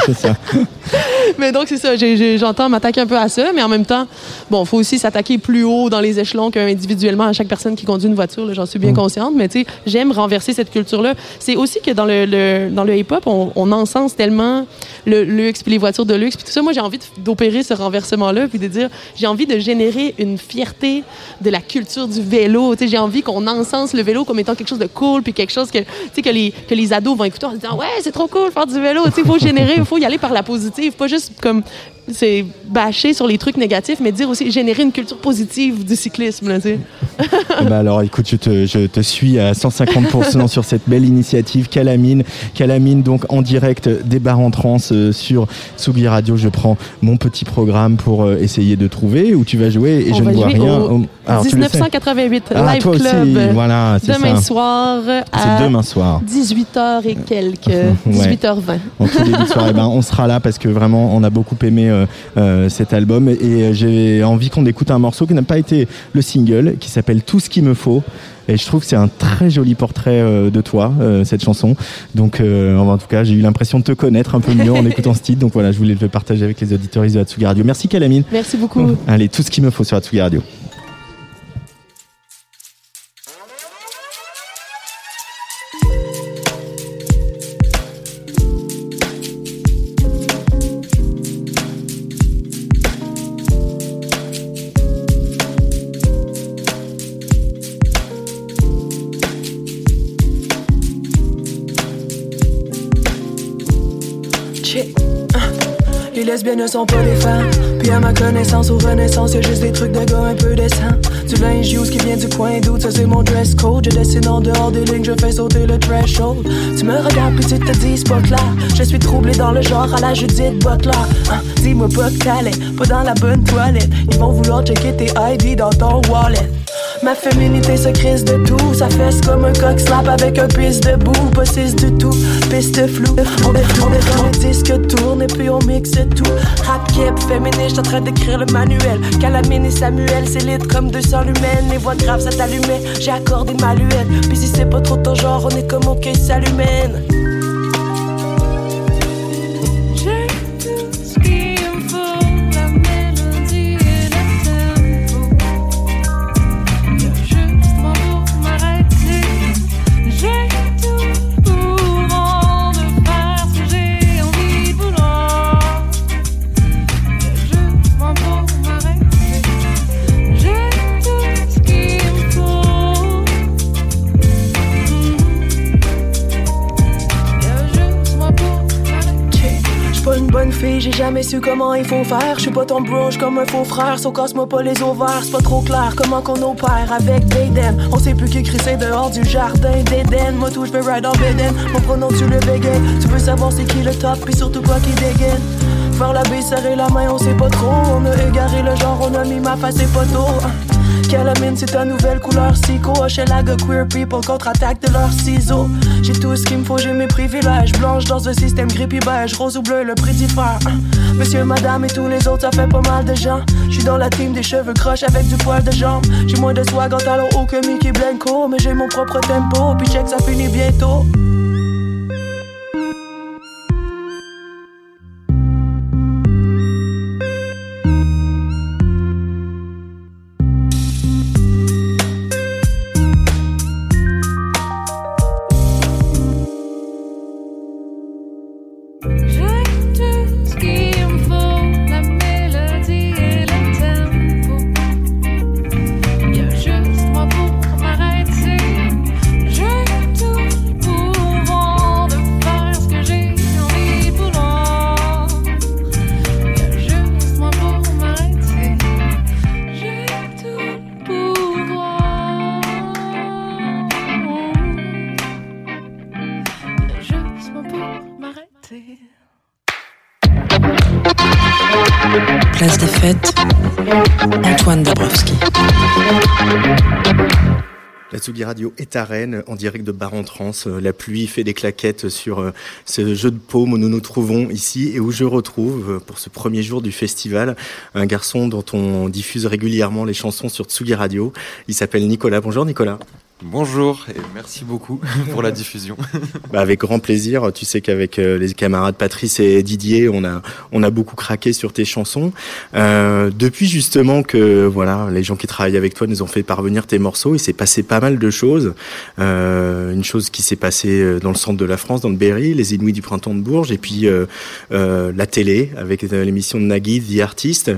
C'est ça. *laughs* mais donc, c'est ça. J'entends m'attaquer un peu à ça, mais en même temps, bon, faut aussi s'attaquer plus haut dans les échelons qu'individuellement à chaque personne qui conduit une voiture. J'en suis bien consciente, mais tu sais, j'aime renverser cette culture-là. C'est aussi que dans le, le- dans le hip-hop, on, on encense tellement le luxe, puis les voitures de luxe, puis tout ça. Moi, j'ai envie d'opérer ce renversement-là, puis de dire, j'ai envie de générer une fierté de la culture du vélo. J'ai envie qu'on encense le vélo comme étant quelque chose de cool, puis quelque chose que, que les, que les ados vont écouter en se disant, ouais, c'est trop cool faire du vélo. Il faut générer, il faut y aller par la positive, pas juste comme c'est bâcher sur les trucs négatifs, mais dire aussi générer une culture positive du cyclisme. Là. Eh ben alors écoute, je te, je te suis à 150% sur cette belle initiative Calamine. Calamine donc en direct des bars en trans euh, sur Tsugi Radio. Je prends mon petit programme pour euh, essayer de trouver où tu vas jouer et On je ne vois rien. au Oh, alors, tu le sais. 1988 Ah, Live aussi, Club. voilà, c'est demain ça. soir à demain soir. 18h et quelques. *laughs* Ouais. 18h20. En tout début de soirée, ben, on sera là parce que vraiment on a beaucoup aimé euh, euh, cet album et euh, j'ai envie qu'on écoute un morceau qui n'a pas été le single, qui s'appelle Tout ce qu'il me faut. Et je trouve que c'est un très joli portrait euh, de toi, euh, cette chanson. Donc, euh, en tout cas, j'ai eu l'impression de te connaître un peu mieux en écoutant ce titre. Donc voilà, je voulais le partager avec les auditeurs de Atsugi Radio. Merci Calamine. Merci beaucoup. Allez, tout ce qu'il me faut sur Atsugi Radio. Ne sont pas des femmes. Puis à ma connaissance, aux renaissance, y'a juste des trucs de gars un peu décents. Du linge used qui vient du coin d'août, ça c'est mon dress code. Je dessine en dehors des lignes, je fais sauter le threshold. Tu me regardes puis tu te dis, c'est pas clair. Je suis troublé dans le genre à la Judith Butler. Ah, Dis-moi pas que t'allais, pas dans la bonne toilette. Ils vont vouloir checker tes ID dans ton wallet. Ma féminité se crise de tout, ça fesse comme un coq slap avec un pisse debout, pas du tout, piste floue. On est, dans le disque tourne et puis on mixe tout. Rap kip, féminin, j'suis en train d'écrire le manuel. Calamine et Samuel, c'est lit comme 200 lumens. Les voix graves, ça t'allumait, j'ai accordé ma luette. Puis si c'est pas trop ton genre, on est comme OK, salut man. Jamais su comment il faut faire. J'suis pas ton bro, comme un faux frère. So casse-moi pas c'est pas trop clair comment qu'on opère avec Baden. On sait plus qui crisser dehors du jardin d'Eden. Moi tout, j'fais ride en Beden. Mon pronom, tu le bégaye. Tu veux savoir c'est qui le top, puis surtout quoi qui dégaine. Faire la baie, serrer la main, on sait pas trop. On a égaré le genre, on a mis ma face et photo. Calamine, c'est ta nouvelle couleur psycho. Hochelaga queer people contre-attaque de leurs ciseaux. J'ai tout ce qu'il me faut, j'ai mes privilèges. Blanche dans un système gris puis beige, rose ou bleu, le prix diffère. Monsieur, madame et tous les autres, ça fait pas mal de gens. J'suis dans la team des cheveux croches avec du poil de jambe. J'ai moins de swag en talons haut que Mickey Blanco. Mais j'ai mon propre tempo, puis check, ça finit bientôt. Place des fêtes, Antoine Dabrowski. La Tsugi Radio est à Rennes, en direct de Bar en Trans. Euh, La pluie fait des claquettes sur euh, ce jeu de paume où nous nous trouvons ici et où je retrouve, euh, pour ce premier jour du festival, un garçon dont on diffuse régulièrement les chansons sur Tsugi Radio. Il s'appelle Nicolas. Bonjour Nicolas. Bonjour et merci beaucoup *laughs* pour la diffusion. *laughs* Bah, avec grand plaisir. Tu sais qu'avec euh, les camarades Patrice et Didier, on a on a beaucoup craqué sur tes chansons. Euh, depuis justement que voilà, les gens qui travaillent avec toi nous ont fait parvenir tes morceaux, il s'est passé pas mal de choses. Euh, une chose qui s'est passée dans le centre de la France, dans le Berry, les Inuits du printemps de Bourges, et puis la télé avec l'émission de Nagui, The Artist.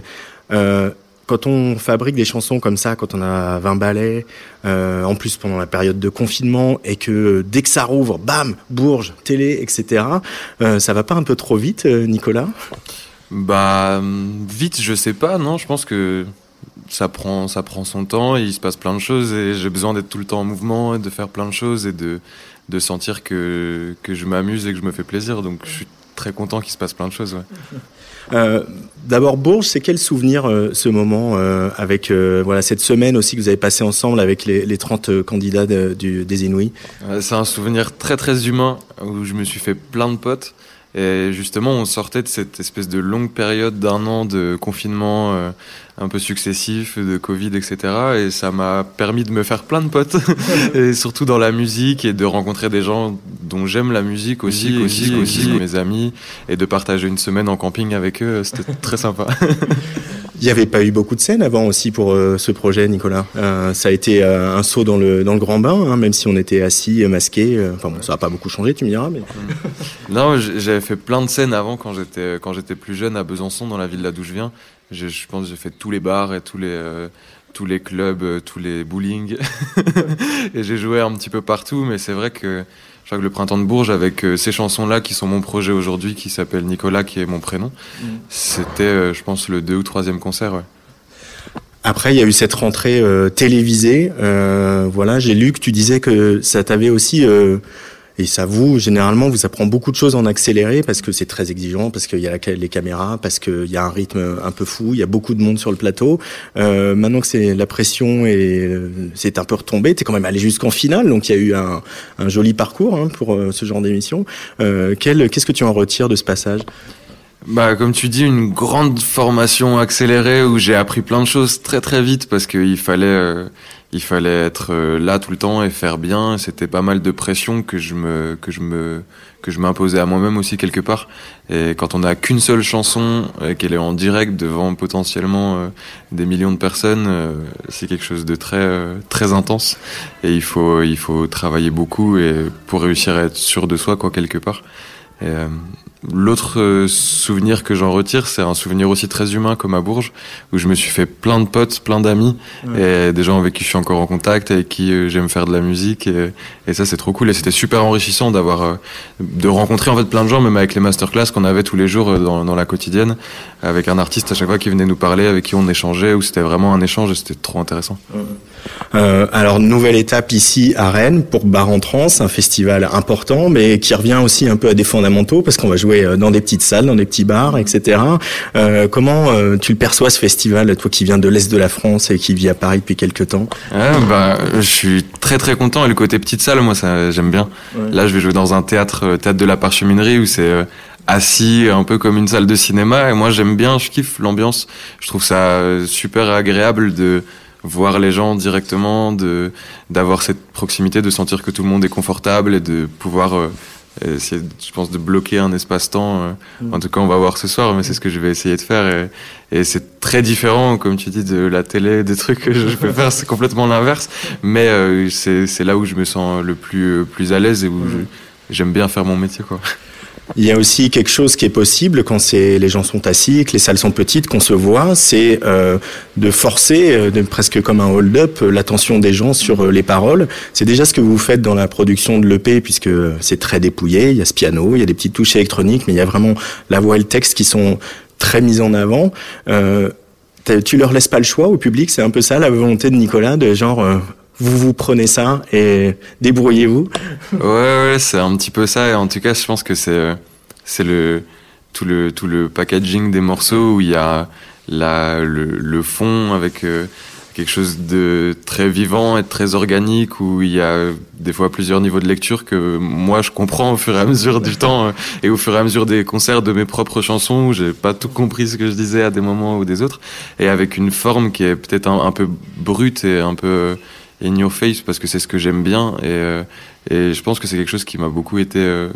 Quand on fabrique des chansons comme ça, quand on a 20 ballets, euh, en plus pendant la période de confinement, et que euh, dès que ça rouvre, bam, Bourges, télé, etc., euh, ça va pas un peu trop vite, euh, Nicolas? Bah vite, je sais pas, non, je pense que ça prend ça prend son temps, et il se passe plein de choses et j'ai besoin d'être tout le temps en mouvement et de faire plein de choses et de de sentir que que je m'amuse et que je me fais plaisir. Donc je suis très content qu'il se passe plein de choses. Ouais. *laughs* Euh, D'abord, Bourges, c'est quel souvenir euh, ce moment euh, avec voilà cette semaine aussi que vous avez passé ensemble avec les, les 30 candidats des Inouïs C'est un souvenir très très humain où je me suis fait plein de potes. Et justement, on sortait de cette espèce de longue période d'un an de confinement un peu successif, de Covid, etc. Et ça m'a permis de me faire plein de potes, *laughs* et surtout dans la musique, et de rencontrer des gens dont j'aime la musique aussi, Musique aussi, aussi, aussi, aussi. mes amis, et de partager une semaine en camping avec eux, c'était *laughs* très sympa. Il n'y avait pas eu beaucoup de scènes avant aussi pour euh, ce projet, Nicolas. Euh, ça a été euh, un saut dans le, dans le grand bain, hein, même si on était assis, masqués. Enfin bon, ça n'a pas beaucoup changé, tu me diras. Mais... Non, j'avais fait plein de scènes avant quand j'étais quand j'étais plus jeune à Besançon, dans la ville là d'où je viens. Je, je pense que j'ai fait tous les bars et tous les euh, tous les clubs, euh, tous les bowling, *laughs* et j'ai joué un petit peu partout. Mais c'est vrai que je crois que le printemps de Bourges, avec euh, ces chansons-là qui sont mon projet aujourd'hui, qui s'appelle Nicolas, qui est mon prénom, c'était, euh, je pense, le deux ou troisième concert. Ouais. Après, il y a eu cette rentrée euh, télévisée. Euh, voilà, j'ai lu que tu disais que ça t'avait aussi, euh, et ça vous, généralement, vous apprend beaucoup de choses en accéléré parce que c'est très exigeant, parce qu'il y a les caméras, parce qu'il y a un rythme un peu fou, il y a beaucoup de monde sur le plateau. Euh, maintenant que c'est la pression et c'est un peu retombé, t'es quand même allé jusqu'en finale, donc il y a eu un, joli parcours hein, pour euh, ce genre d'émission. Euh, Qu'est-ce que tu en retires de ce passage? Bah, comme tu dis, une grande formation accélérée où j'ai appris plein de choses très très vite parce qu'il fallait, euh, il fallait être euh, là tout le temps et faire bien. C'était pas mal de pression que je me, que je me, que je m'imposais à moi-même aussi quelque part. Et quand on n'a qu'une seule chanson et qu'elle est en direct devant potentiellement euh, des millions de personnes, euh, c'est quelque chose de très, euh, très intense. Et il faut, il faut travailler beaucoup et pour réussir à être sûr de soi quoi quelque part. Et, euh, L'autre euh, souvenir que j'en retire, c'est un souvenir aussi très humain comme à Bourges, où je me suis fait plein de potes, plein d'amis, et des gens avec qui je suis encore en contact, avec qui euh, j'aime faire de la musique, et, et ça c'est trop cool, et c'était super enrichissant d'avoir, euh, de rencontrer en fait plein de gens, même avec les masterclass qu'on avait tous les jours dans, dans la quotidienne, avec un artiste à chaque fois qui venait nous parler, avec qui on échangeait, où c'était vraiment un échange, et c'était trop intéressant. Euh, alors, nouvelle étape ici à Rennes pour Bar en Trans, un festival important, mais qui revient aussi un peu à des fondamentaux parce qu'on va jouer euh, dans des petites salles, dans des petits bars, etc. Euh, comment euh, tu le perçois ce festival, toi qui viens de l'est de la France et qui vis à Paris depuis quelques temps? Ouais, bah, je suis très très content et le côté petite salle, moi, ça, j'aime bien. Ouais. Là, je vais jouer dans un théâtre, théâtre de la parcheminerie où c'est assis, un peu comme une salle de cinéma. Et moi, j'aime bien, je kiffe l'ambiance. Je trouve ça super agréable de voir les gens directement, de d'avoir cette proximité, de sentir que tout le monde est confortable et de pouvoir euh, essayer, je pense, de bloquer un espace-temps. euh. Mm. En tout cas, on va voir ce soir, mais c'est ce que je vais essayer de faire. Et, et c'est très différent, comme tu dis, de la télé, des trucs que je *laughs* peux faire. C'est complètement l'inverse. Mais euh, c'est c'est là où je me sens le plus, plus à l'aise et où je- j'aime bien faire mon métier, quoi. Il y a aussi quelque chose qui est possible quand c'est les gens sont assis, que les salles sont petites, qu'on se voit, c'est euh, de forcer, euh, de, presque comme un hold-up, euh, l'attention des gens sur euh, les paroles. C'est déjà ce que vous faites dans la production de l'EP, puisque c'est très dépouillé. Il y a ce piano, il y a des petites touches électroniques, mais il y a vraiment la voix et le texte qui sont très mis en avant. Euh, tu leur laisses pas le choix au public, c'est un peu ça la volonté de Nicolas, de genre euh, vous vous prenez ça et débrouillez-vous. Ouais, c'est un petit peu ça. Et en tout cas, je pense que c'est, c'est le, tout le tout le packaging des morceaux où il y a la le, fond avec euh, quelque chose de très vivant et très organique où il y a des fois plusieurs niveaux de lecture que moi je comprends au fur et à mesure du temps euh, et au fur et à mesure des concerts de mes propres chansons où j'ai pas tout compris ce que je disais à des moments ou des autres et avec une forme qui est peut-être un, peu brute et un peu in your face parce que c'est ce que j'aime bien et, euh, et je pense que c'est quelque chose qui m'a beaucoup été euh,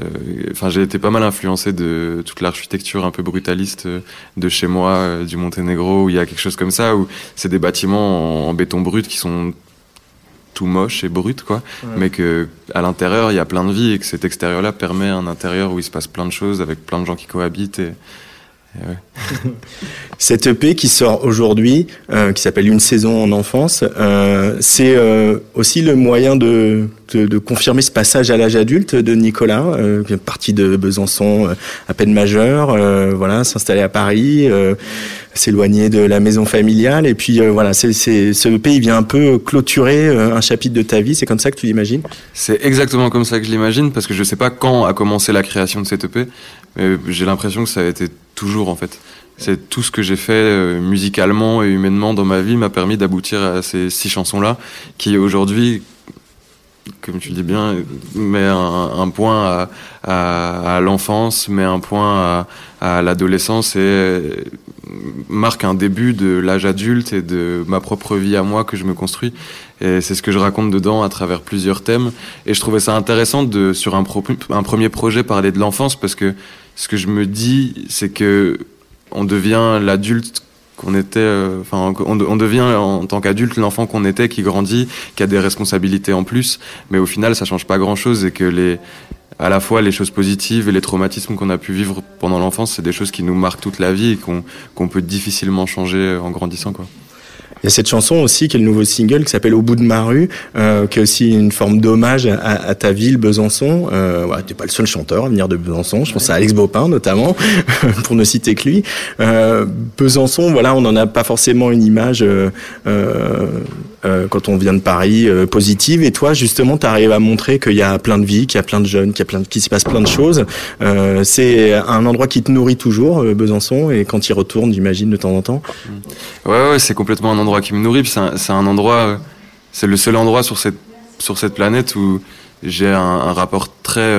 euh, Enfin, j'ai été pas mal influencé de toute l'architecture un peu brutaliste de chez moi, du Monténégro, où il y a quelque chose comme ça, où c'est des bâtiments en, en béton brut qui sont tout moches et bruts, quoi, Ouais. mais que à l'intérieur il y a plein de vie et que cet extérieur-là permet un intérieur où il se passe plein de choses avec plein de gens qui cohabitent et. *laughs* Cette EP qui sort aujourd'hui, euh, qui s'appelle Une saison en enfance, euh, c'est euh, aussi le moyen de, confirmer ce passage à l'âge adulte de Nicolas, parti de Besançon à peine majeur, voilà, s'installer à Paris, s'éloigner de la maison familiale, et puis voilà, c'est, ce EP il vient un peu clôturer un chapitre de ta vie, c'est comme ça que tu l'imagines? C'est exactement comme ça que je l'imagine, parce que je sais pas quand a commencé la création de cette EP, mais j'ai l'impression que ça a été toujours en fait. C'est tout ce que j'ai fait euh, musicalement et humainement dans ma vie m'a permis d'aboutir à ces six chansons-là, qui aujourd'hui, comme tu dis bien, met un, point à, l'enfance, met un point à, à l'adolescence et euh, marque un début de l'âge adulte et de ma propre vie à moi que je me construis. Et c'est ce que je raconte dedans à travers plusieurs thèmes. Et je trouvais ça intéressant de, sur un, premier projet, parler de l'enfance parce que ce que je me dis, c'est que on devient l'adulte qu'on était, euh, enfin, on, devient en tant qu'adulte l'enfant qu'on était, qui grandit, qui a des responsabilités en plus, mais au final, ça change pas grand chose et que les, à la fois les choses positives et les traumatismes qu'on a pu vivre pendant l'enfance, c'est des choses qui nous marquent toute la vie et qu'on qu'on peut difficilement changer en grandissant, quoi. Il y a cette chanson aussi qui est le nouveau single qui s'appelle Au bout de ma rue, euh, qui est aussi une forme d'hommage à, ta ville, Besançon. Euh, voilà, t'es pas le seul chanteur à venir de Besançon. Je pense à Alex Bopin notamment, *laughs* pour ne citer que lui. Euh, Besançon, voilà, on n'en a pas forcément une image euh, quand on vient de Paris euh, positive. Et toi, justement, tu arrives à montrer qu'il y a plein de vie, qu'il y a plein de jeunes, qu'il y a plein de, passe plein de choses. Euh, c'est un endroit qui te nourrit toujours, Besançon, et quand il retourne, j'imagine de temps en temps. Ouais, ouais, c'est complètement un endroit qui me nourrit. C'est un, endroit, c'est le seul endroit sur cette sur cette planète où j'ai un, rapport très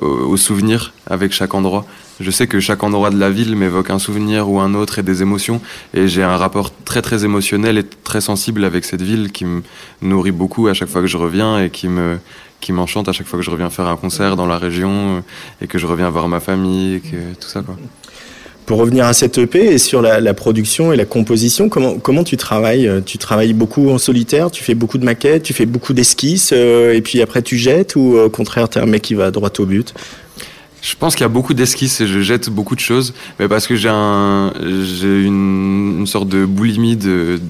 au souvenir avec chaque endroit. Je sais que chaque endroit de la ville m'évoque un souvenir ou un autre et des émotions, et j'ai un rapport très très émotionnel et très sensible avec cette ville qui me nourrit beaucoup à chaque fois que je reviens et qui me qui m'enchante à chaque fois que je reviens faire un concert dans la région euh, et que je reviens voir ma famille et tout ça. Pour revenir à cette EP et sur la, production et la composition, comment, comment tu travailles Euh, Tu travailles beaucoup en solitaire, tu fais beaucoup de maquettes, tu fais beaucoup d'esquisses, euh, et puis après tu jettes, ou au contraire, t'es un mec qui va droit au but? Je pense qu'il y a beaucoup d'esquisses et je jette beaucoup de choses, mais parce que j'ai un, j'ai une, une sorte de boulimie de,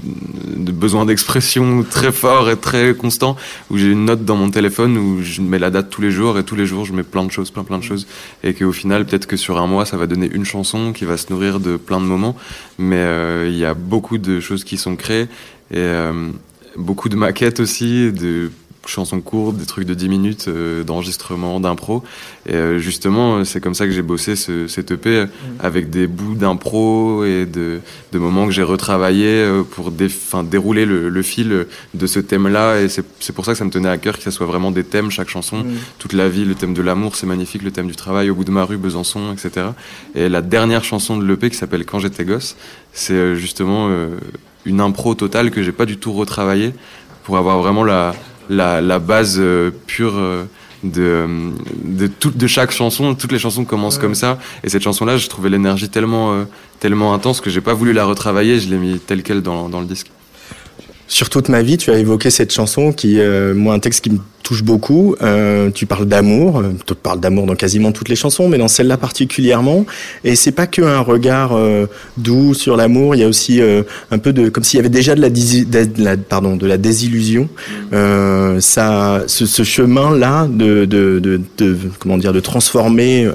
de besoin d'expression très fort et très constant, où j'ai une note dans mon téléphone où je mets la date tous les jours et tous les jours je mets plein de choses, plein plein de choses, et qu'au final peut-être que sur un mois ça va donner une chanson qui va se nourrir de plein de moments, mais euh, il y a beaucoup de choses qui sont créées et euh, beaucoup de maquettes aussi, de chansons courtes, des trucs de 10 minutes euh, d'enregistrement, d'impro. Et euh, justement, euh, c'est comme ça que j'ai bossé ce, cet EP euh, avec des bouts d'impro et de, de moments que j'ai retravaillé pour dé, enfin, dérouler le, le fil de ce thème-là. Et c'est pour ça que ça me tenait à cœur que ça soit vraiment des thèmes, chaque chanson. Mm. Toute la vie, le thème de l'amour, c'est magnifique, le thème du travail, au bout de ma rue, Besançon, etc. Et la dernière chanson de l'EP qui s'appelle Quand j'étais gosse, c'est justement euh, une impro totale que j'ai pas du tout retravaillée pour avoir vraiment la, la, la base euh, pure euh, de, de, tout- de chaque chanson. Toutes les chansons commencent comme ça. Et cette chanson-là, je trouvais l'énergie tellement, euh, tellement intense que j'ai pas voulu la retravailler. Je l'ai mis telle quelle dans, dans le disque. Sur toute ma vie, tu as évoqué cette chanson qui, euh, moi, un texte qui me touche beaucoup. Euh, tu parles d'amour, euh, tu parles d'amour dans quasiment toutes les chansons, mais dans celle-là particulièrement. Et c'est pas que un regard euh, doux sur l'amour. Il y a aussi euh, un peu de, comme s'il y avait déjà de la, de la- pardon, de la désillusion. Euh, ça, ce, ce chemin-là de, de, de, de, comment dire, de transformer.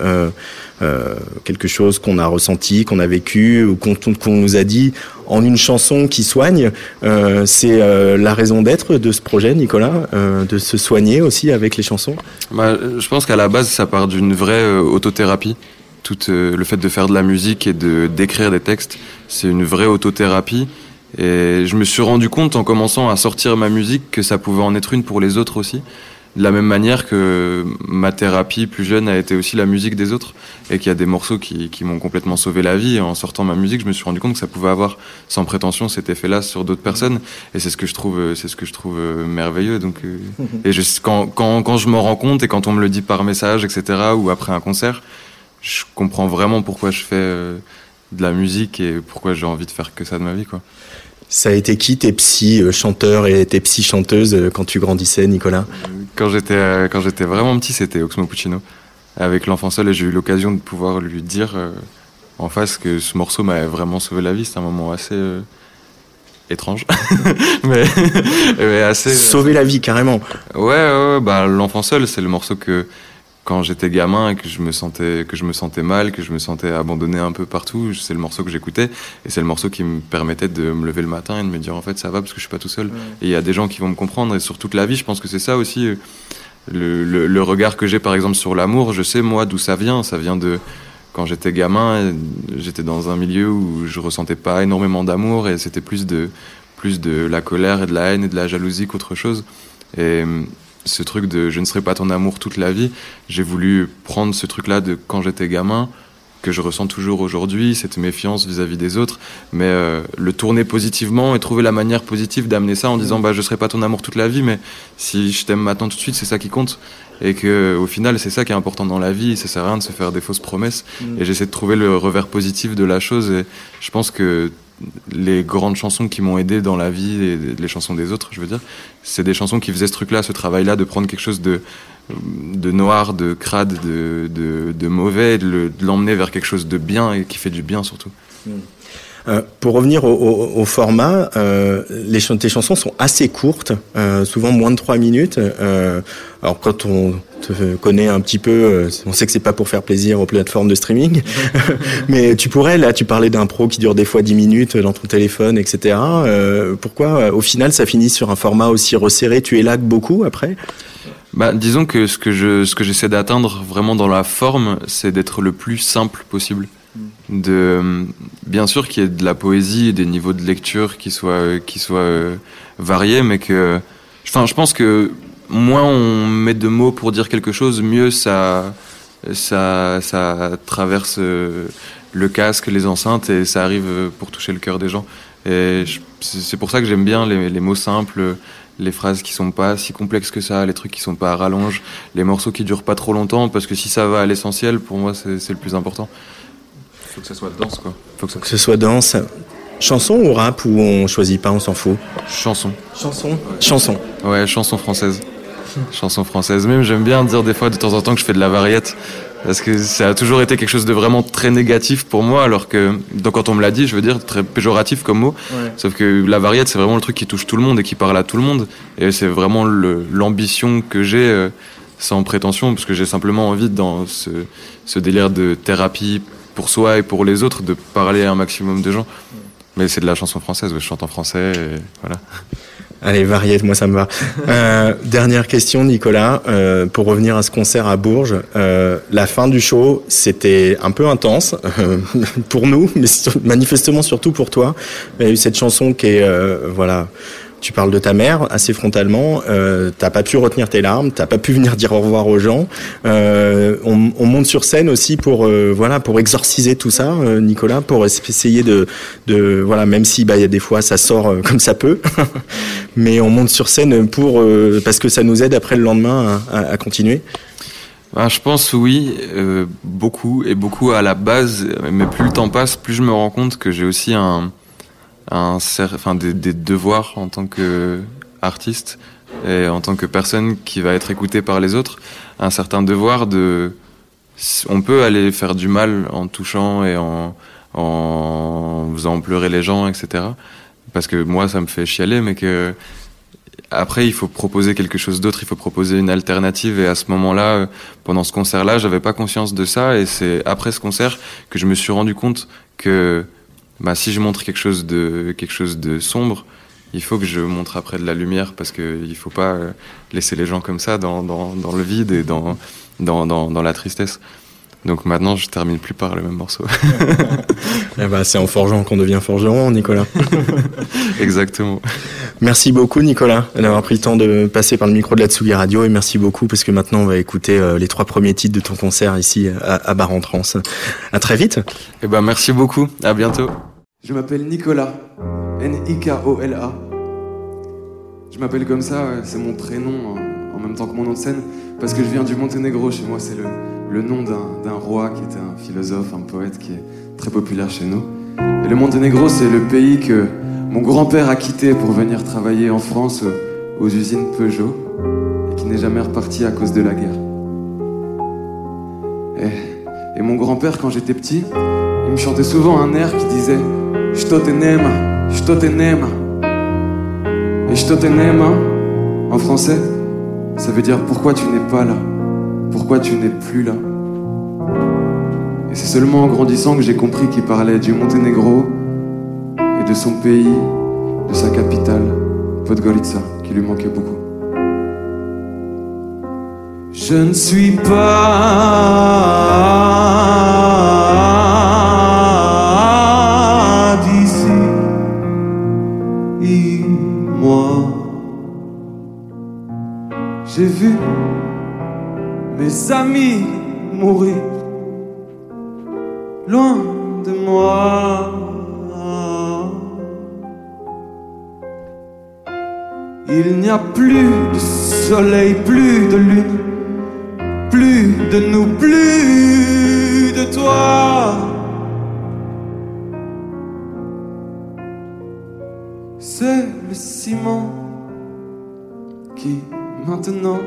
Euh, quelque chose qu'on a ressenti, qu'on a vécu ou qu'on nous a dit en une chanson qui soigne. Euh, c'est euh, la raison d'être de ce projet, Nicolas, de se soigner aussi avec les chansons. Bah, je pense qu'à la base, ça part d'une vraie autothérapie. Tout le fait de faire de la musique et de d'écrire des textes, c'est une vraie autothérapie. Et je me suis rendu compte en commençant à sortir ma musique que ça pouvait en être une pour les autres aussi. De la même manière que ma thérapie plus jeune a été aussi la musique des autres et qu'il y a des morceaux qui, m'ont complètement sauvé la vie. En sortant ma musique, je me suis rendu compte que ça pouvait avoir sans prétention cet effet-là sur d'autres personnes. Et c'est ce que je trouve, c'est ce que je trouve euh, merveilleux. Donc, euh, quand, quand je m'en rends compte et quand on me le dit par message, etc., ou après un concert, je comprends vraiment pourquoi je fais euh, de la musique et pourquoi j'ai envie de faire que ça de ma vie, quoi. Ça a été qui tes psy euh, chanteurs et tes psy chanteuses euh, quand tu grandissais, Nicolas Quand j'étais euh, quand j'étais vraiment petit, c'était Oxmo Puccino avec l'enfant seul et j'ai eu l'occasion de pouvoir lui dire en face que ce morceau m'avait vraiment sauvé la vie. C'était un moment assez euh, étrange, *laughs* mais, *laughs* mais assez Sauver la vie, carrément. Ouais, ouais, ouais, bah l'enfant seul, c'est le morceau que quand j'étais gamin et que je me sentais que je me sentais mal, que je me sentais abandonné un peu partout, c'est le morceau que j'écoutais et c'est le morceau qui me permettait de me lever le matin et de me dire en fait ça va parce que je suis pas tout seul. Et il y a des gens qui vont me comprendre et sur toute la vie, je pense que c'est ça aussi euh, le, le, le regard que j'ai par exemple sur l'amour, je sais moi d'où ça vient, ça vient de quand j'étais gamin, j'étais dans un milieu où je ressentais pas énormément d'amour et c'était plus de plus de la colère et de la haine et de la jalousie qu'autre chose. Et ce truc de je ne serai pas ton amour toute la vie, j'ai voulu prendre ce truc-là de quand j'étais gamin que je ressens toujours aujourd'hui, cette méfiance vis-à-vis des autres, mais euh, le tourner positivement et trouver la manière positive d'amener ça en disant bah je serai pas ton amour toute la vie, mais si je t'aime maintenant tout de suite, c'est ça qui compte. Et que au final c'est ça qui est important dans la vie, ça sert à rien de se faire des fausses promesses. Mm. et j'essaie de trouver le revers positif de la chose et je pense que les grandes chansons qui m'ont aidé dans la vie et les chansons des autres, je veux dire, c'est des chansons qui faisaient ce truc-là, ce travail-là de prendre quelque chose de de noir, de crade, de, de, de mauvais, de le- de l'emmener vers quelque chose de bien et qui fait du bien surtout. Euh, pour revenir au, format, euh, les ch- tes chansons sont assez courtes, euh, souvent moins de 3 minutes. Alors quand on te connaît un petit peu, on sait que c'est pas pour faire plaisir aux plateformes de streaming, *laughs* mais tu pourrais, là tu parlais d'un pro qui dure des fois 10 minutes dans ton téléphone, etc. Pourquoi au final ça finit sur un format aussi resserré? Tu élagues beaucoup après? Bah, disons que ce que je, ce que j'essaie d'atteindre vraiment dans la forme, c'est d'être le plus simple possible. De, euh, bien sûr qu'il y ait de la poésie des niveaux de lecture qui soient, euh, qui soient euh, variés, mais que, enfin, je pense que moins on met de mots pour dire quelque chose, mieux ça, ça, ça traverse le casque, les enceintes et ça arrive pour toucher le cœur des gens. Et c'est pour ça que j'aime bien les, mots simples, les phrases qui sont pas si complexes que ça, les trucs qui sont pas à rallonge, les morceaux qui durent pas trop longtemps, parce que si ça va à l'essentiel, pour moi, c'est le plus important. Faut que ça soit dense, quoi. Faut que ça Que ce soit danse, chanson ou rap ou on choisit pas, on s'en fout Chanson. Chanson Chanson. Ouais, chanson française. Chanson française. Même j'aime bien dire des fois de temps en temps que je fais de la variette. Parce que ça a toujours été quelque chose de vraiment très négatif pour moi, alors que donc quand on me l'a dit, je veux dire très péjoratif comme mot. Ouais. Sauf que la variette, c'est vraiment le truc qui touche tout le monde et qui parle à tout le monde. Et c'est vraiment l'ambition que j'ai, euh, sans prétention, parce que j'ai simplement envie dans ce, ce délire de thérapie pour soi et pour les autres, de parler à un maximum de gens. Mais c'est de la chanson française, je chante en français, voilà. Allez, variette, moi ça me va. Euh, dernière question, Nicolas, euh, pour revenir à ce concert à Bourges. Euh, la fin du show, c'était un peu intense *laughs* pour nous, mais manifestement surtout pour toi. Il y a eu cette chanson qui est, voilà, tu parles de ta mère assez frontalement. Euh, t'as pas pu retenir tes larmes, t'as pas pu venir dire au revoir aux gens. Euh, on, on monte sur scène aussi pour, euh, voilà, pour exorciser tout ça, euh, Nicolas, pour essayer de, voilà, même si bah il y a des fois ça sort comme ça peut. *laughs* mais on monte sur scène pour parce que ça nous aide après le lendemain à, continuer. Ah, je pense oui, beaucoup et beaucoup à la base, mais plus le temps passe, plus je me rends compte que j'ai aussi un, un enfin des, des devoirs en tant que artiste et en tant que personne qui va être écoutée par les autres, un certain devoir de, on peut aller faire du mal en touchant et en, en faisant pleurer les gens, etc. Parce que moi ça me fait chialer, mais que après, il faut proposer quelque chose d'autre, il faut proposer une alternative. Et à ce moment-là, euh, pendant ce concert-là, j'avais pas conscience de ça. Et c'est après ce concert que je me suis rendu compte que bah, si je montre quelque chose de quelque chose de sombre, il faut que je montre après de la lumière parce que il faut pas euh, laisser les gens comme ça dans, dans, dans le vide et dans, dans, dans, dans la tristesse. Donc maintenant, je termine plus par le même morceau. *laughs* Eh ben, c'est en forgeant qu'on devient forgeron, Nicolas. *laughs* Exactement. Merci beaucoup, Nicolas, d'avoir pris le temps de passer par le micro de la Tsugi Radio. Et merci beaucoup, parce que maintenant, on va écouter euh, les trois premiers titres de ton concert ici à, à Bar en Trans. À très vite. Eh ben, merci beaucoup. À bientôt. Je m'appelle Nicolas, N-I-K-O-L-A. Je m'appelle comme ça, c'est mon prénom en- en même temps que mon nom de scène, parce que je viens du Monténégro. Chez moi, c'est le, le nom d'un roi qui était un philosophe, un poète qui est très populaire chez nous. Et le Monténégro, c'est le pays que mon grand-père a quitté pour venir travailler en France aux, usines Peugeot, et qui n'est jamais reparti à cause de la guerre. Et, et mon grand-père, quand j'étais petit, il me chantait souvent un air qui disait Što te nema, što te nema. Et što te nema, en français, ça veut dire pourquoi tu n'es pas là, pourquoi tu n'es plus là. Et c'est seulement en grandissant que j'ai compris qu'il parlait du Monténégro et de son pays, de sa capitale, Podgorica, qui lui manquait beaucoup. Je ne suis pas d'ici, moi. J'ai vu mes amis mourir loin de moi. Il n'y a plus de soleil, plus de lune, plus de nous, plus de toi. C'est le ciment qui maintenant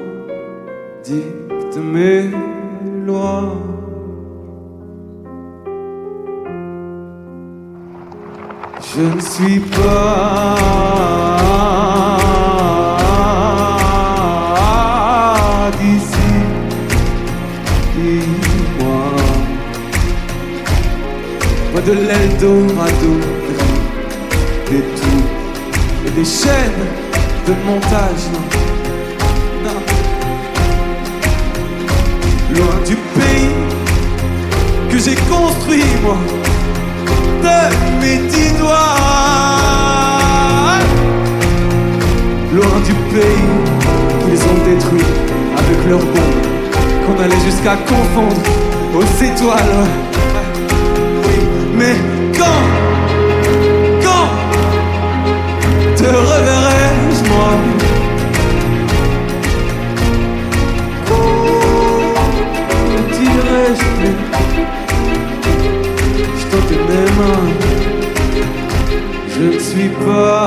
dicte mes lois. Je ne suis pas d'ici, dis-moi. Moi de l'Eldorado, des tours et des chaînes de montage. Loin du pays que j'ai construit, moi, de mes dix doigts. Loin du pays qu'ils ont détruit avec leurs bombes, qu'on allait jusqu'à confondre aux étoiles. Oui, mais quand, quand te reverrai-je, moi? Je ne suis pas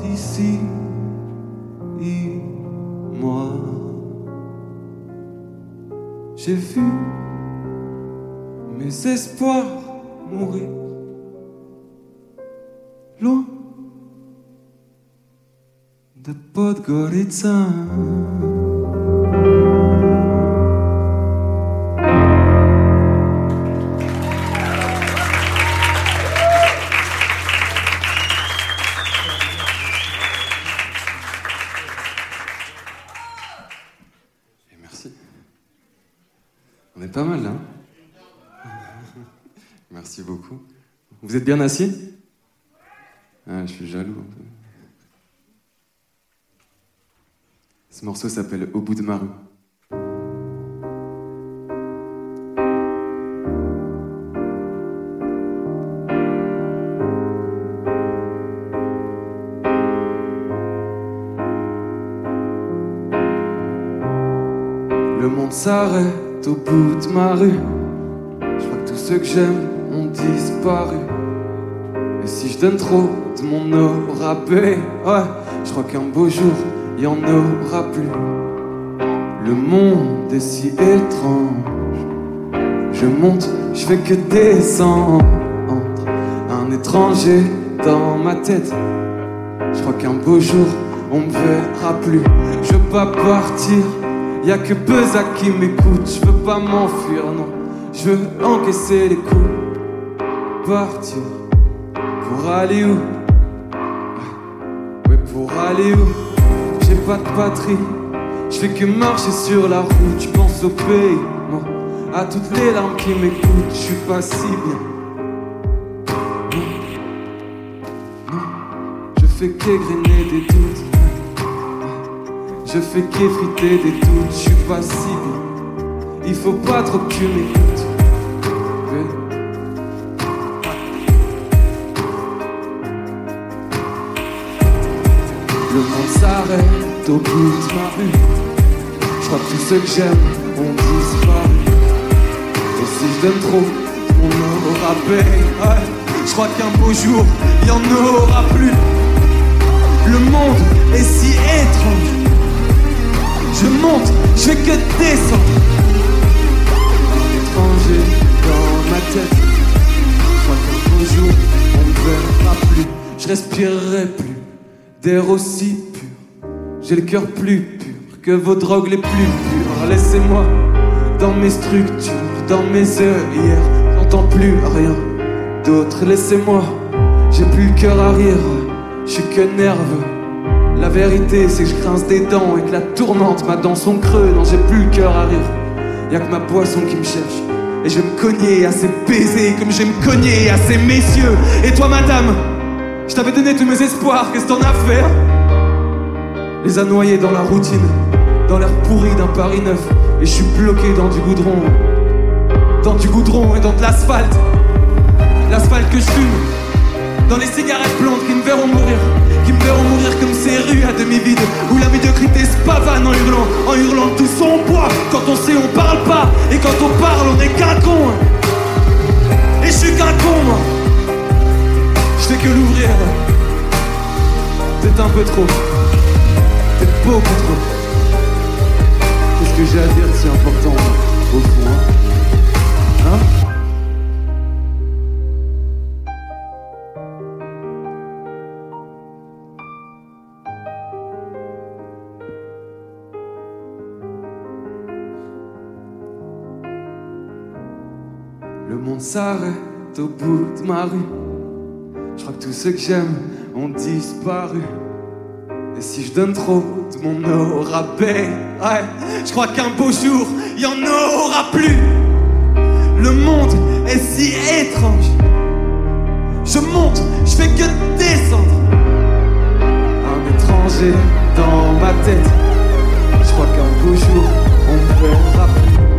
d'ici moi J'ai vu mes espoirs mourir loin de Podgorica. Êtes bien assis? Ah, Je suis jaloux. Ce morceau s'appelle Au bout de ma rue. Le monde s'arrête au bout de ma rue. Je crois que tous ceux que j'aime ont disparu. Si je donne trop de mon aura ouais, je crois qu'un beau jour, il y en aura plus. Le monde est si étrange. Je monte, je fais que descendre. Un étranger dans ma tête. Je crois qu'un beau jour, on me verra plus. Je veux pas partir, y a que Beza qui m'écoute. Je veux pas m'enfuir, non. Je veux encaisser les coups. Partir pour aller où? Ouais, pour aller où? J'ai pas de patrie. Je fais que marcher sur la route. Je pense au pays. À toutes les larmes qui m'écoutent. Je suis pas si bien. Je fais qu'égrainer des doutes. Je fais qu'effriter des doutes. Je suis pas si bien. Il faut pas trop que tu m'écoutes. Le monde s'arrête au bout de ma rue. Je crois que tous ceux que j'aime ont disparu. Et si je donne trop, on aura paix. Ouais. Je crois qu'un beau jour, il y en aura plus. Le monde est si étrange. Je monte, je fais que descendre. Étranger dans ma tête. Je crois qu'un beau jour, on ne verra plus. Je respirerai plus d'air aussi pur. J'ai le cœur plus pur que vos drogues les plus pures. Laissez-moi dans mes structures, dans mes œillères. J'entends plus rien d'autre. Laissez-moi, j'ai plus le cœur à rire. Je suis que nerveux. La vérité, c'est que je grince des dents et que la tourmente m'a dans son creux. Non, j'ai plus le cœur à rire. Y a que ma poisson qui me cherche. Et je me cogner à ces baisers comme je vais me cogner à ces messieurs. Et toi, madame, je t'avais donné tous mes espoirs, qu'est-ce que t'en as fait hein Les a noyés dans la routine, dans l'air pourri d'un Paris neuf. Et je suis bloqué dans du goudron, dans du goudron et dans de l'asphalte. L'asphalte que je fume, dans les cigarettes blondes qui me verront mourir, qui me verront mourir comme ces rues à demi vides, où la médiocrité se pavane en hurlant, en hurlant tout son poids. Quand on sait, on parle pas, et quand on parle, on est qu'un con. Et je suis qu'un con, moi. Je fais que l'ouvrir. Peut-être un peu trop. Peut-être beaucoup trop. Qu'est-ce que j'ai à dire de si important au fond Hein, Hein? S'arrête au bout de ma rue. Je crois que tous ceux que j'aime ont disparu. Et si je donne trop de mon aura paix, ouais, je crois qu'un beau jour, il y en aura plus. Le monde est si étrange. Je monte, je fais que descendre. Un étranger dans ma tête. Je crois qu'un beau jour, on verra plus.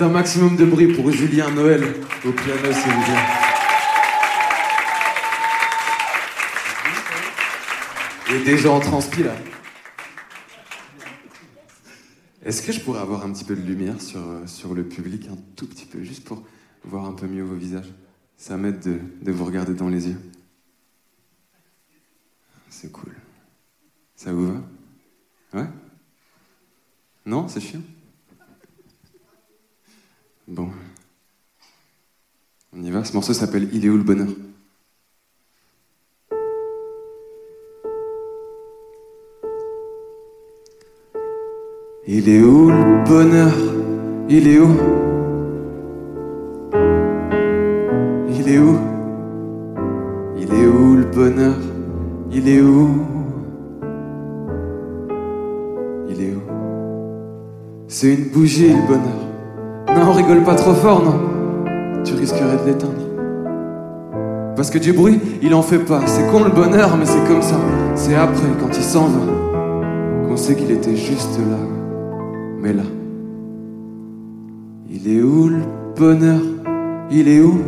Un maximum de bruit pour Julien Noël au piano, s'il vous plaît. Et déjà en transpi là. Est-ce que je pourrais avoir un petit peu de lumière sur, euh, sur le public, un tout petit peu, juste pour voir un peu mieux vos visages? Ça m'aide de, de vous regarder dans les yeux. C'est cool. Ça vous va? Ouais? Non, c'est chiant? Bon. On y va. Ce morceau s'appelle Il est où le bonheur? Il est où le bonheur? Il est où? Il est où? Il est où le bonheur? Il est où? Il est où? C'est une bougie le bonheur. Non, rigole pas trop fort, non. Tu risquerais de l'éteindre. Parce que du bruit, il en fait pas. C'est con le bonheur, mais c'est comme ça. C'est après, quand il s'en va, qu'on sait qu'il était juste là. Mais là. Il est où le bonheur? Il est où?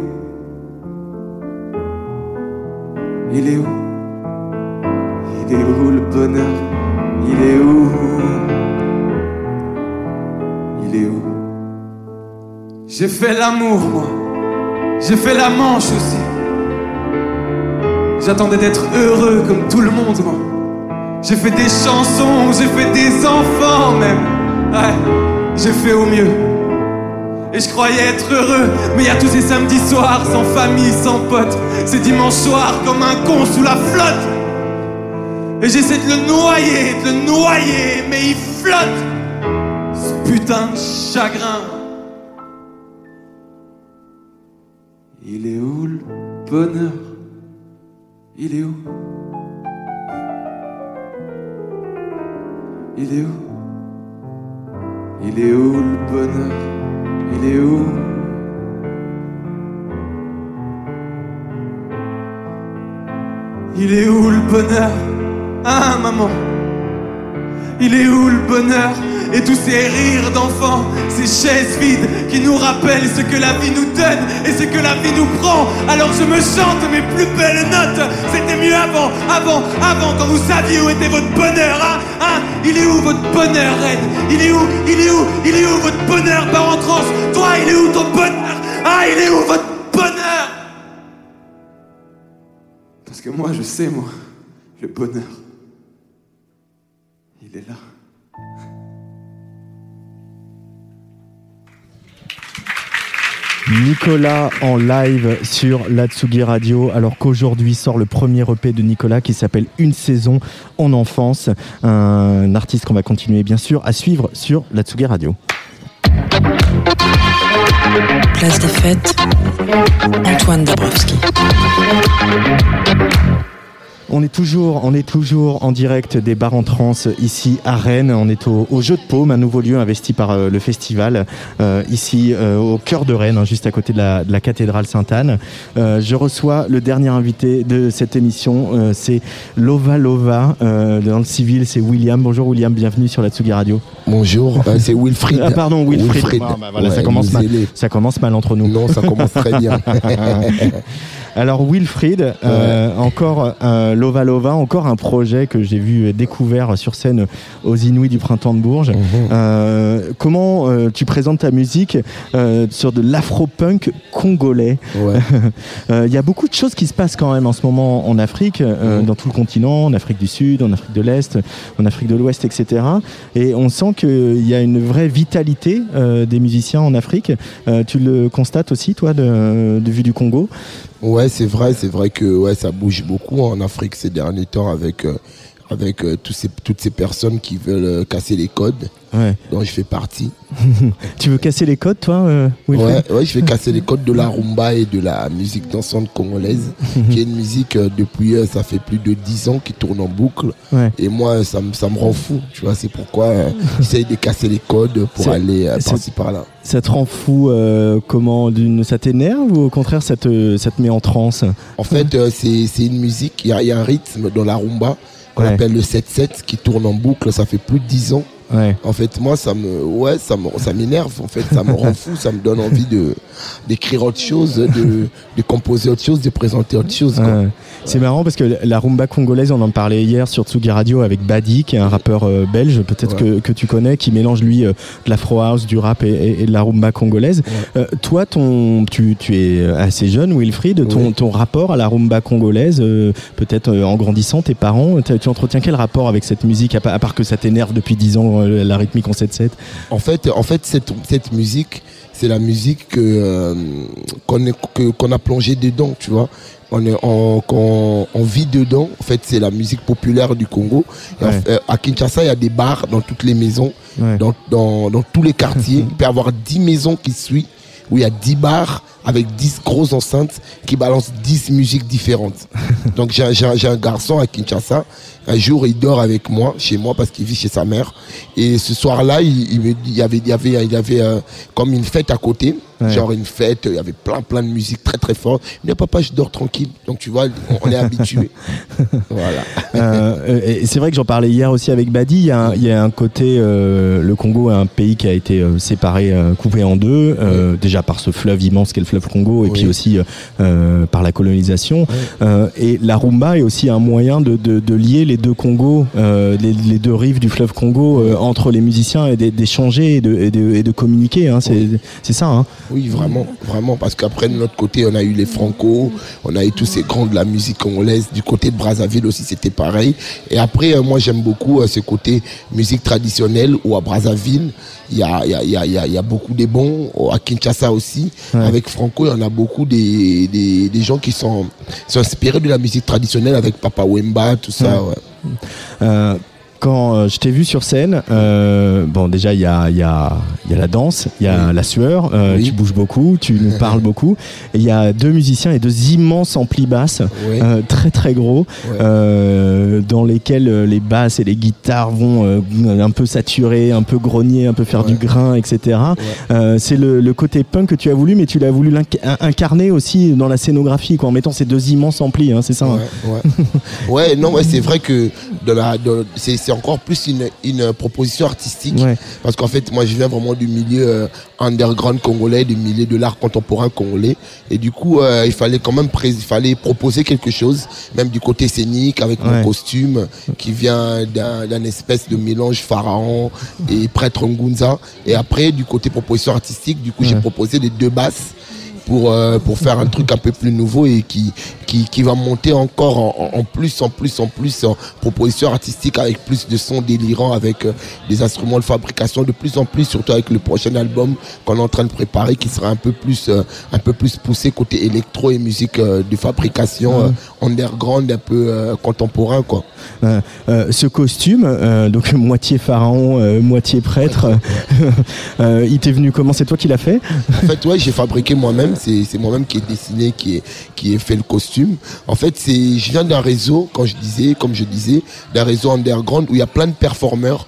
Il est où? Il est où le bonheur? Il est où? J'ai fait l'amour, moi. J'ai fait la manche aussi. J'attendais d'être heureux comme tout le monde, moi. J'ai fait des chansons, j'ai fait des enfants même. Ouais, j'ai fait au mieux. Et je croyais être heureux, mais y a tous ces samedis soirs sans famille, sans potes. Ces dimanches soirs comme un con sous la flotte. Et j'essaie de le noyer, de le noyer, mais il flotte. Ce putain de chagrin. Bonheur Il est où? Il est où? Il est où le bonheur? Il est où? Il est où le bonheur? Hein, maman! Il est où le bonheur? Et tous ces rires d'enfants, ces chaises vides qui nous rappellent ce que la vie nous donne et ce que la vie nous prend. Alors je me chante mes plus belles notes. C'était mieux avant, avant, avant, quand vous saviez où était votre bonheur, hein, hein Il est où votre bonheur, reine Il est où Il est où Il est où votre bonheur? Par en transe Toi, il est où ton bonheur? Ah, il est où votre bonheur? Parce que moi, je sais, moi, le bonheur. Il est là. Nicolas en live sur la Tsugi Radio, alors qu'aujourd'hui sort le premier EP de Nicolas qui s'appelle Une saison en enfance. Un artiste qu'on va continuer bien sûr à suivre sur la Tsugi Radio. Place des fêtes, Antoine Dabrowski. On est toujours, on est toujours en direct des bars en trans ici à Rennes. On est au, au Jeu de Paume, un nouveau lieu investi par euh, le festival euh, ici euh, au cœur de Rennes, hein, juste à côté de la, de la cathédrale Sainte-Anne. Je reçois le dernier invité de cette émission, c'est Lova Lova. Dans le civil, c'est William. Bonjour William, bienvenue sur la Tsugi Radio. Bonjour, c'est Wilfried. *laughs* Ah, pardon, Wilfried. Ah, bah voilà, ça Ouais, commence mal. désolé. Ça commence mal entre nous. Non, ça commence très bien. *laughs* *laughs* Alors Wilfried, euh, encore euh, Lova Lova, encore un projet que j'ai vu découvert sur scène aux Inouïs du printemps de Bourges. Mhm. Euh, comment euh, tu présentes ta musique sur de l'afro-punk congolais? Il *laughs* y a beaucoup de choses qui se passent quand même en ce moment en Afrique, euh, dans tout le continent, en Afrique du Sud, en Afrique de l'Est, en Afrique de l'Ouest, etc. Et on sent qu'il y a une vraie vitalité des musiciens en Afrique. Tu le constates aussi, toi, de, de vue du Congo? Ouais, c'est vrai, c'est vrai que ouais, ça bouge beaucoup en Afrique ces derniers temps avec, euh, avec euh, tous ces, toutes ces personnes qui veulent euh, casser les codes, Ouais. dont je fais partie. *laughs* tu veux casser les codes, toi, euh, Ouais, ouais, je vais casser les codes de la rumba et de la musique dansante congolaise, qui est une musique euh, depuis, ça fait plus de 10 ans qui tourne en boucle. Ouais. Et moi, ça, me- ça me rend fou, tu vois, c'est pourquoi *laughs* j'essaye de casser les codes pour aller par-ci par-là. Ça te rend fou comment ça t'énerve ou au contraire ça te, ça te met en transe? En fait, c'est une musique, il y, y a un rythme dans la rumba qu'on Ouais. appelle le 7-7 qui tourne en boucle, ça fait plus de 10 ans. Ouais. En fait, moi, ça me, ouais, ça me, ça m'énerve. En fait, ça me rend fou, ça me donne envie de d'écrire autre chose, de, de composer autre chose, de présenter autre chose. Ouais. C'est marrant parce que la rumba congolaise, on en parlait hier sur Tsugi Radio avec Badi, qui est un rappeur euh, belge, peut-être que, que tu connais, qui mélange lui euh, de l'afro house, du rap et, et- et de la rumba congolaise. Euh, toi, ton, tu, tu es assez jeune, Wilfried, ton, ton rapport à la rumba congolaise, euh, peut-être euh, en grandissant, tes parents, tu entretiens quel rapport avec cette musique, à part que ça t'énerve depuis 10 ans, euh, la rythmique en 7-7 En fait, en fait, cette, cette musique, c'est la musique que euh, qu'on est- que- qu'on a plongé dedans, tu vois. On est on vit dedans. En fait, c'est la musique populaire du Congo. En fait, à Kinshasa, il y a des bars dans toutes les maisons, Ouais. dans, dans, dans tous les quartiers. *laughs* il peut y avoir 10 maisons qui suivent, où il y a 10 bars avec 10 grosses enceintes qui balancent 10 musiques différentes. *laughs* Donc j'ai un- garçon à Kinshasa. Un jour, il dort avec moi, chez moi, parce qu'il vit chez sa mère. Et ce soir-là, il, il me dit, il y avait, il y avait, il y avait euh, comme une fête à côté. Ouais. Genre une fête, il y avait plein, plein de musique très, très forte. Me dit, papa, je dors tranquille. Donc tu vois, on, est habitué. *laughs* voilà. Euh, et c'est vrai que j'en parlais hier aussi avec Badi. Il y a un, il y a un côté, euh, le Congo est un pays qui a été euh, séparé, coupé en deux, déjà par ce fleuve immense qu'est le fleuve Congo, et puis aussi par la colonisation. Et la rumba est aussi un moyen de, de, de lier les deux Congos, les, les deux rives du fleuve Congo entre les musiciens et d'é- d'échanger et de, et de, et de communiquer. Hein, c'est c'est ça. Hein. Oui, vraiment, vraiment, parce qu'après de notre côté, on a eu les Franco, on a eu tous ces grands de la musique congolaise. Du côté de Brazzaville aussi, c'était pareil. Et après, euh, moi, j'aime beaucoup euh, ce côté musique traditionnelle où à Brazzaville, il y a, y, a, y, y beaucoup des bons. À Kinshasa aussi, Ouais. avec Franco, il y en a beaucoup des, des, des gens qui sont, sont inspirés de la musique traditionnelle avec Papa Wemba, tout ça. Ouais. ouais. Euh, quand euh, je t'ai vu sur scène, euh, bon déjà il y a, il y, a, il y a la danse, il y a la sueur, euh, tu bouges beaucoup, tu nous *laughs* parles beaucoup, et il y a deux musiciens et deux immenses amplis basses, Oui. euh, très très gros, dans lesquels les basses et les guitares vont un peu saturer, un peu grogner, un peu faire du grain, etc. C'est le, le côté punk que tu as voulu, mais tu l'as voulu incarner aussi dans la scénographie, quoi, en mettant ces deux immenses amplis, hein, c'est ça hein Ouais, ouais, *laughs* non, ouais, c'est vrai que la, c'est, c'est encore plus une, une proposition artistique. Parce qu'en fait, moi, je viens vraiment du milieu euh, underground congolais, du milieu de l'art contemporain congolais. Et du coup, euh, il fallait quand même il fallait proposer quelque chose, même du côté scénique, avec Ouais. mon costume, qui vient d'un, espèce de mélange pharaon et prêtre Ngunza. Et après, du côté proposition artistique, du coup, j'ai proposé les deux basses pour, euh, pour faire un truc un peu plus nouveau et qui, qui, qui va monter encore en, plus, en plus, en plus, en proposition artistique avec plus de sons délirants, avec euh, des instruments de fabrication de plus en plus, surtout avec le prochain album qu'on est en train de préparer qui sera un peu plus, euh, un peu plus poussé côté électro et musique de fabrication underground, un peu contemporain, quoi. Ce costume, donc *laughs* moitié pharaon, moitié prêtre, *laughs* il t'est venu comment? C'est toi qui l'as fait? En fait, ouais, j'ai fabriqué moi-même. C'est c'est moi-même qui ai dessiné, qui ai, qui ai fait le costume. En fait, c'est, je viens d'un réseau, quand je disais, comme je disais, d'un réseau underground où il y a plein de performeurs.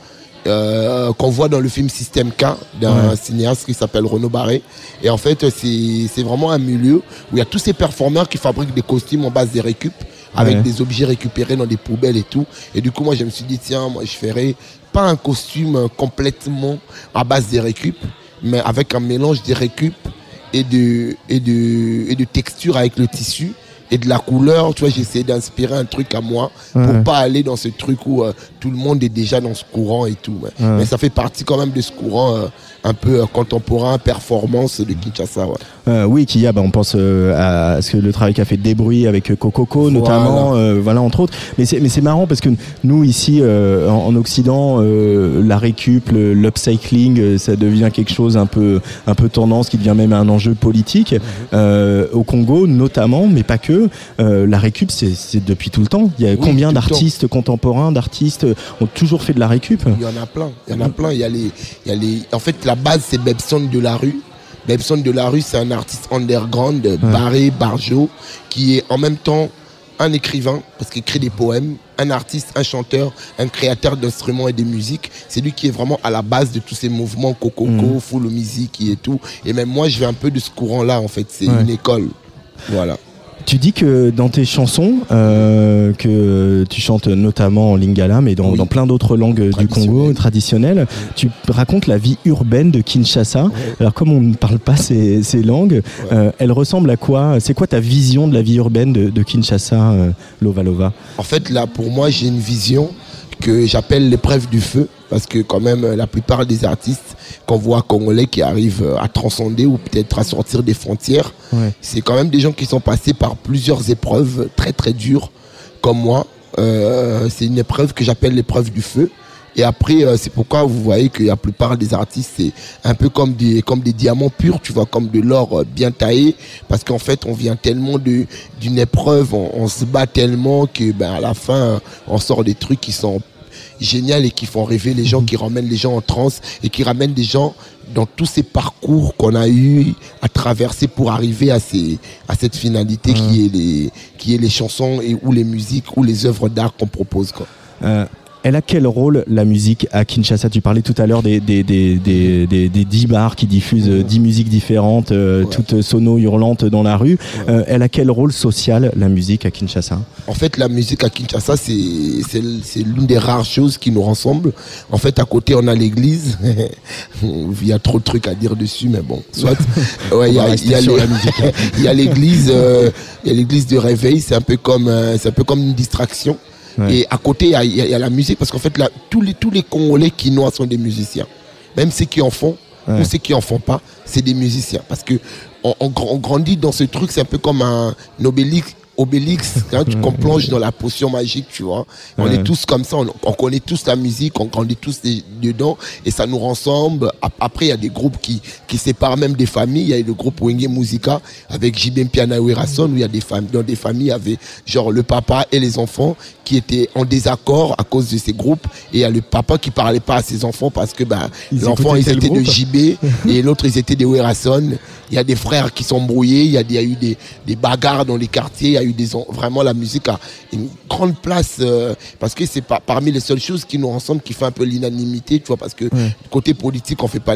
euh, qu'on voit dans le film System K d'un Ouais. cinéaste qui s'appelle Renaud Barré et en fait c'est c'est vraiment un milieu où il y a tous ces performeurs qui fabriquent des costumes en base des récup avec Ouais. des objets récupérés dans des poubelles et tout et du coup moi je me suis dit tiens moi je ferais pas un costume complètement à base des récup mais avec un mélange des récup et de, et de, et de texture avec le tissu et de la couleur. Tu vois, essayé d'inspirer un truc à moi Ouais. pour pas aller dans ce truc où euh, tout le monde est déjà dans ce courant et tout. ouais. Ouais. Mais ça fait partie quand même de ce courant euh, un peu euh, contemporain, performance de Kinshasa. Euh, oui, qu'il y a, bah, on pense euh, à ce que le travail qu'a fait Débrouille avec euh, Cococo notamment, euh, voilà entre autres. Mais c'est mais c'est marrant parce que nous ici euh, en, en Occident, euh, la récup, le- l'upcycling, ça devient quelque chose un peu un peu tendance, qui devient même un enjeu politique. Euh, au Congo notamment, mais pas que. euh, la récup, c'est c'est depuis tout le temps. Il y a Oui, combien d'artistes contemporains, d'artistes ont toujours fait de la récup? Il y en a plein. Il y en a plein. Il y a les, il y a les... En fait, la base, c'est Bebson de la rue. Bebson de la rue, c'est un artiste underground, barré, barjo, qui est en même temps un écrivain, parce qu'il écrit des poèmes, un artiste, un chanteur, un créateur d'instruments et de musique. C'est lui qui est vraiment à la base de tous ces mouvements cococo, Mhm. full musique et tout. Et même moi, je vais un peu de ce courant-là, en fait. C'est Ouais. une école. Voilà. Tu dis que dans tes chansons, euh, que tu chantes notamment en lingala, mais dans, dans plein d'autres langues du Congo traditionnelles, tu racontes la vie urbaine de Kinshasa. Alors comme on ne parle pas ces, ces langues, euh, elle ressemble à quoi? C'est quoi ta vision de la vie urbaine de, de Kinshasa, euh, Lova Lova En fait, là, pour moi, j'ai une vision que j'appelle l'épreuve du feu. Parce que quand même, euh, la plupart des artistes qu'on voit congolais qui arrivent euh, à transcender ou peut-être à sortir des frontières, Ouais. c'est quand même des gens qui sont passés par plusieurs épreuves très très dures, comme moi. Euh, c'est une épreuve que j'appelle l'épreuve du feu. Et après, euh, c'est pourquoi vous voyez que la plupart des artistes, c'est un peu comme des, comme des diamants purs, tu vois, comme de l'or euh, bien taillé. Parce qu'en fait, on vient tellement de, d'une épreuve, on, on se bat tellement que, ben, à la fin, on sort des trucs qui sont géniaux et qui font rêver les gens, qui ramènent les gens en transe et qui ramènent des gens dans tous ces parcours qu'on a eu à traverser pour arriver à ces, à cette finalité qui est les, qui est les chansons et ou les musiques ou les œuvres d'art qu'on propose, quoi. Euh, elle a quel rôle la musique à Kinshasa? Tu parlais tout à l'heure des, des, des, des, des, des 10 bars qui diffusent euh, 10 musiques différentes, euh, toutes sono hurlantes dans la rue. Euh, elle a quel rôle social la musique à Kinshasa? En fait, la musique à Kinshasa, c'est c'est c'est l'une des rares choses qui nous rassemble. En fait, à côté, on a l'église. *laughs* il y a trop de trucs à dire dessus, mais bon, soit. *laughs* Ouais, il y a- il y a *laughs* il y a l'église, euh, il y a l'église de réveil. C'est un peu comme, euh, c'est un peu comme une distraction. Ouais. Et à côté, il y a, y y la musique parce qu'en fait, là, tous les tous les Congolais quinois sont des musiciens. Même ceux qui en font, Ouais. ceux qui en font pas, c'est des musiciens. Parce que on, on gr- on grandit dans ce truc, c'est un peu comme un obélix. Obélix, hein, tu- qu'on plonge dans la potion magique, tu vois. On Ouais. est tous comme ça, on, on connaît tous la musique, on grandit tous des- dedans, et ça nous rassemble. Ap- Après, il y a des groupes qui, qui séparent même des familles. Il y a le groupe Wenge Musica avec Jibem Piana Werason, où il y a des familles, dans des familles, il y avait genre le papa et les enfants qui étaient en désaccord à cause de ces groupes, et il y a le papa qui parlait pas à ses enfants parce que ben, l'enfant, ils étaient de JB, *laughs* et l'autre, ils étaient des Werason. Il y a des frères qui sont brouillés, il y a, il y a eu des, des bagarres dans les quartiers, il y a eu des, vraiment la musique a une grande place, euh, parce que c'est pas parmi les seules choses qui nous rassemblent, qui fait un peu l'unanimité, tu vois, parce que côté politique, on fait pas,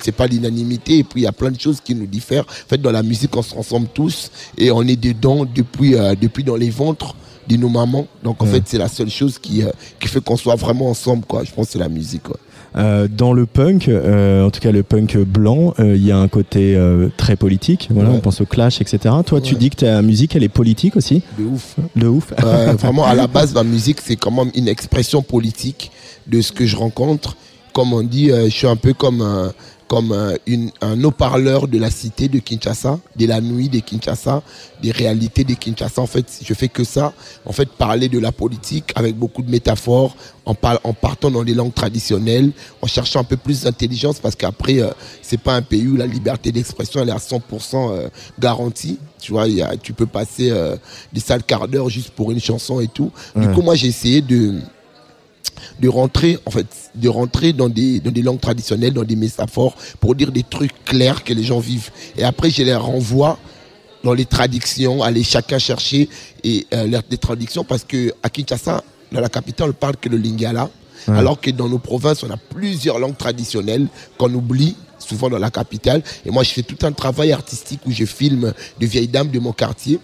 c'est pas l'unanimité, et puis il y a plein de choses qui nous diffèrent. En fait, dans la musique, on se rassemble tous, et on est dedans depuis, euh, depuis dans les ventres de nos mamans. Donc en Ouais. fait, c'est la seule chose qui, euh, qui fait qu'on soit vraiment ensemble, quoi. Je pense que c'est la musique, quoi. Euh, dans le punk, euh, en tout cas le punk blanc, euh, il y a un côté euh, très politique. Voilà, Ouais. on pense au clash, etc. Toi, tu dis que ta musique, elle est politique aussi? De ouf. De ouf. Euh, *laughs* vraiment, à la base, ma musique, c'est quand même une expression politique de ce que je rencontre. Comme on dit, euh, je suis un peu comme comme un, une- un haut-parleur de la cité de Kinshasa, de la nuit de Kinshasa, des réalités de Kinshasa. En fait, je fais que ça. En fait, parler de la politique avec beaucoup de métaphores, en, par- en partant dans les langues traditionnelles, en cherchant un peu plus d'intelligence, parce qu'après, euh, c'est pas un pays où la liberté d'expression elle est à 100% euh, garantie. Tu vois, y a, tu peux passer euh, des sales quarts d'heure juste pour une chanson et tout. Du coup, moi, j'ai essayé de de rentrer en fait de rentrer dans des dans des langues traditionnelles dans des métaphores pour dire des trucs clairs que les gens vivent. Et après je les renvoie dans les traductions aller chacun chercher et euh, des traductions parce que à Kinshasa dans la capitale on parle que le lingala Ouais. alors que dans nos provinces on a plusieurs langues traditionnelles qu'on oublie souvent dans la capitale. Et moi je fais tout un travail artistique où je filme de vieilles dames de mon quartier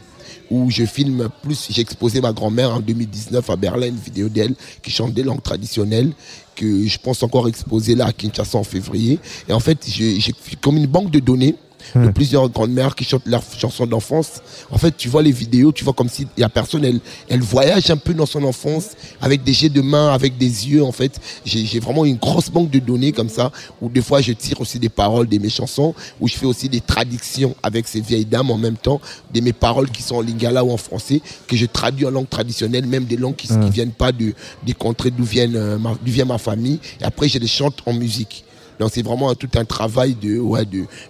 où je filme plus, j'ai exposé ma grand-mère en 2019 à Berlin, une vidéo d'elle qui chante des langues traditionnelles, que je pense encore exposer là à Kinshasa en février. Et en fait, j'ai comme une banque de données de plusieurs grandes-mères qui chantent leurs chansons d'enfance. En fait, tu vois les vidéos, tu vois comme si il y a personne, elle, elle voyage un peu dans son enfance avec des jets de main, avec des yeux. En fait, j'ai vraiment une grosse banque de données comme ça où des fois je tire aussi des paroles de mes chansons, où je fais aussi des traductions avec ces vieilles dames en même temps de mes paroles qui sont en lingala ou en français que je traduis en langue traditionnelle, même des langues qui, Ouais. viennent pas de, des contrées d'où euh, d'où vient ma famille. Et après, je les chante en musique. Donc c'est vraiment tout un travail de,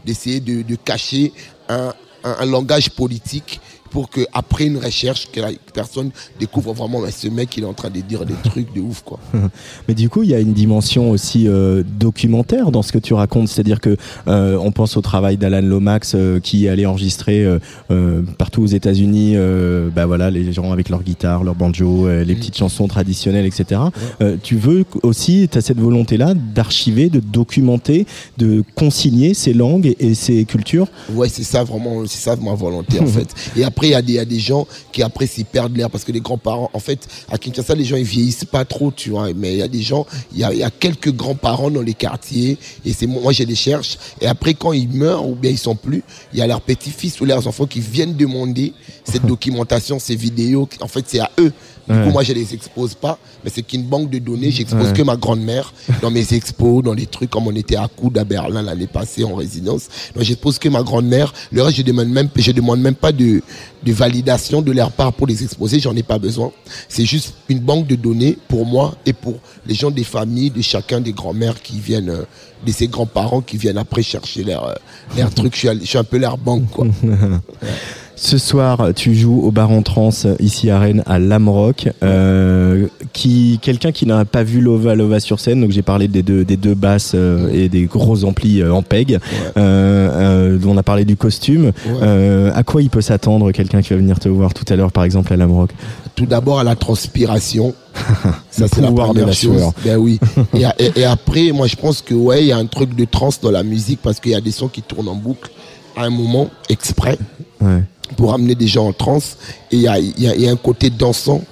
d'essayer de, cacher un langage politique pour que après une recherche, que la personne découvre vraiment ouais, ce mec il est en train de dire des trucs de ouf quoi. *laughs* Mais du coup, il y a une dimension aussi euh, documentaire dans ce que tu racontes, c'est-à-dire que euh, on pense au travail d'Alan Lomax euh, qui allait enregistrer partout aux États-Unis, bah voilà, les gens avec leur guitare, leur banjo, les petites chansons traditionnelles, etc. Tu veux aussi, tu as cette volonté-là d'archiver, de documenter, de consigner ces langues et, et ces cultures? Ouais, c'est ça vraiment, c'est ça ma volonté en *laughs* fait. Et après, il y, a des- il y a des gens qui après s'y perdent l'air parce que les grands-parents, en fait, à Kinshasa, les gens ils vieillissent pas trop, tu vois. Mais il y a des gens, il y a, il y a quelques grands-parents dans les quartiers et c'est moi, je les cherche. Et après, quand ils meurent ou bien ils sont plus, il y a leurs petits-fils ou leurs enfants qui viennent demander cette *laughs* documentation, ces vidéos. En fait, c'est à eux. Du Ouais. coup, moi, je les expose pas, mais c'est qu'une banque de données. J'expose Ouais. que ma grand-mère dans mes expos, dans les trucs comme on était à Coude à Berlin l'année passée en résidence. Donc, j'expose que ma grand-mère. Le reste, je demande même, je demande même pas de, de validation de leur part pour les exposer. J'en ai pas besoin. C'est juste une banque de données pour moi et pour les gens des familles, de chacun des grands-mères qui viennent, euh, de ses grands-parents qui viennent après chercher leurs euh, leurs *laughs* trucs. Je suis, je suis un peu leur banque, quoi. *laughs* Ce soir, tu joues au bar en trans ici à Rennes à Lamrock. Euh, qui quelqu'un qui n'a pas vu Lova Lova sur scène, donc j'ai parlé des deux des deux basses euh, et des gros amplis euh, en peg. Euh, euh, dont on a parlé du costume. Euh, à quoi il peut s'attendre quelqu'un qui va venir te voir tout à l'heure, par exemple à Lamrock Tout d'abord à la transpiration. *laughs* Ça, c'est la pouvoir de première la chose. sueur. Ben oui. *laughs* et, a- et- et après, moi, je pense que, ouais, il y a un truc de trans dans la musique parce qu'il y a des sons qui tournent en boucle à un moment exprès Ouais. Pour amener des gens en transe. Et il y a, il y a- il y a un côté dansant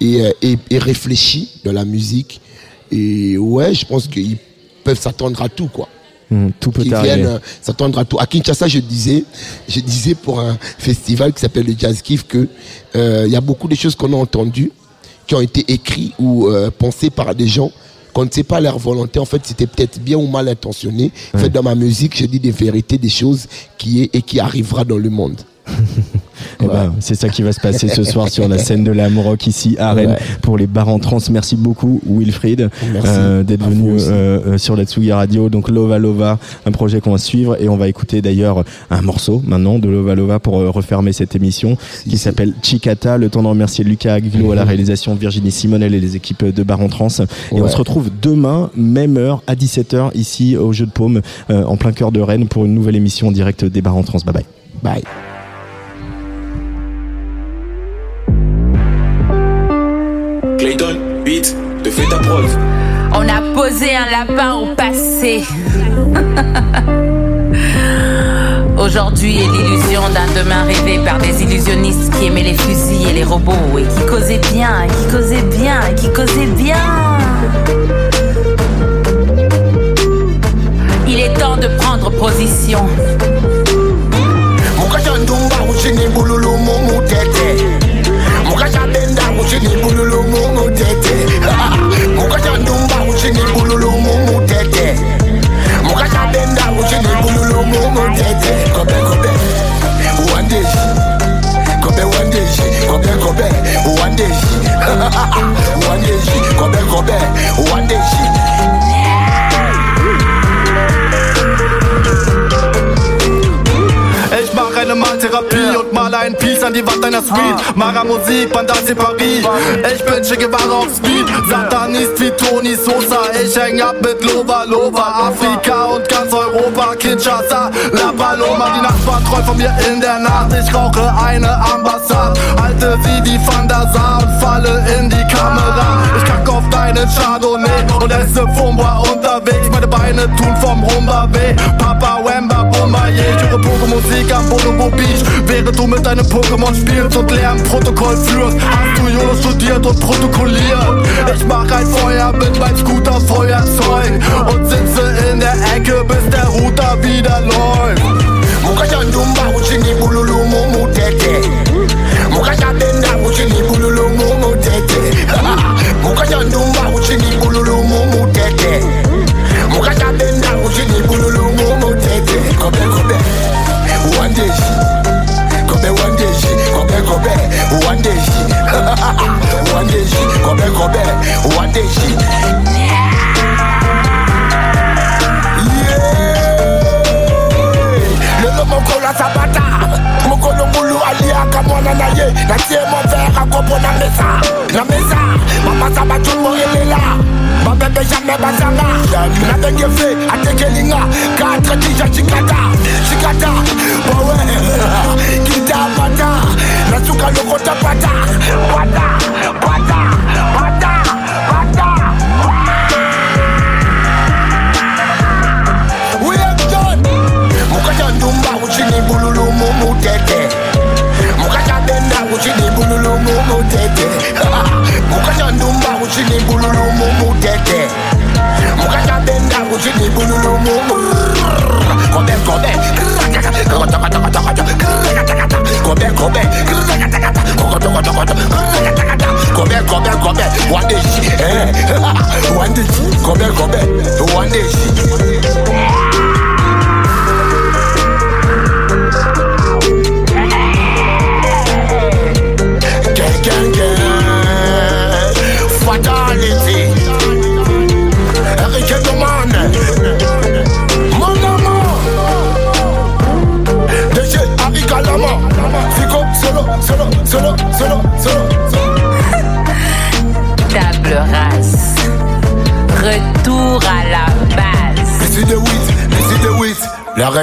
et, euh, et, et réfléchi dans la musique. Et ouais, je pense qu'ils peuvent s'attendre à tout, quoi. Hum, tout peut Qui arriver. viennent euh, s'attendre à tout. À Kinshasa, je disais, je disais pour un festival qui s'appelle le Jazz Kiff que euh, il y a beaucoup de choses qu'on a entendues, qui ont été écrites ou euh, pensées par des gens qu'on ne sait pas leur volonté. En fait, c'était peut-être bien ou mal intentionné. En fait, dans ma musique, je dis des vérités, des choses qui est et qui arrivera dans le monde. Eh ben, c'est ça qui va se passer ce soir sur la *laughs* scène de la Rock ici à Rennes Ouais. pour les bars en trans. Merci beaucoup Wilfried euh, d'être venu euh, euh, sur la Tsugi Radio. Donc Lova Lova, un projet qu'on va suivre et on va écouter d'ailleurs un morceau maintenant de Lova Lova pour euh, refermer cette émission qui s'appelle Chicata. Le temps de remercier Lucas Aguilo à la Mhm. réalisation, Virginie Simonel et les équipes de Bar en Trans. Et on se retrouve demain, même heure, à 17h ici au Jeu de Paume, euh, en plein cœur de Rennes pour une nouvelle émission en direct des Bars en Trans. Bye bye. Bye. Clayton, beat, de fait ta prod. On a posé un lapin au passé. *laughs* Aujourd'hui est l'illusion d'un demain rêvé par des illusionnistes qui aimaient les fusils et les robots et qui causaient bien, et qui causaient bien, et qui causaient bien. Il est temps de prendre position. mukashandenda kuchini bululumu mutete mukashandumba *laughs* kuchini bululumu mutete mukashandenda kuchini bululumu mutete kobe kobe one day kobe Kope kope, uandishi. kobe one day one uandishi. kobe kope, one day ein Piece an die Wand deiner Suite. Mara Musik, Bandasi Paris. Ich bin Che Guevara auf Speed. Satanist wie Tony Sosa. Ich häng ab mit Lova Lova. Afrika und ganz Europa. Kinshasa, La Paloma. Die Nachbarn träumen von mir in der Nacht. Ich rauche eine Ambassade. Halte wie die Van der Sar und falle in die Kamera. Ich kack auf deinen Chardonnay und esse Fumba unterwegs. Meine Beine tun vom Rumba weh. Yeah. Ich höre Pogo-Musik am Bonobo Beach. Während du mit deinem Pokémon spielst und Lernprotokoll führst, hast du YOLO studiert und protokolliert. Ich mach ein Feuer mit meinem Scooter Feuerzeug und sitze in der Ecke, bis der Router wieder läuft. mukachandumba kuchini bululu mumutete mukachabenda kuchini bululu mumutete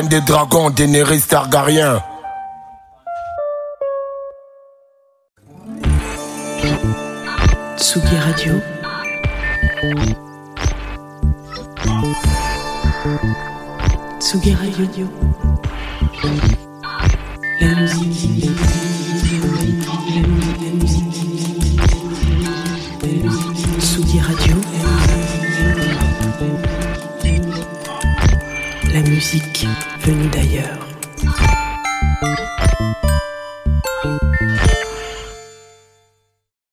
des dragons, Daenerys Targaryen. Tsugi Radio.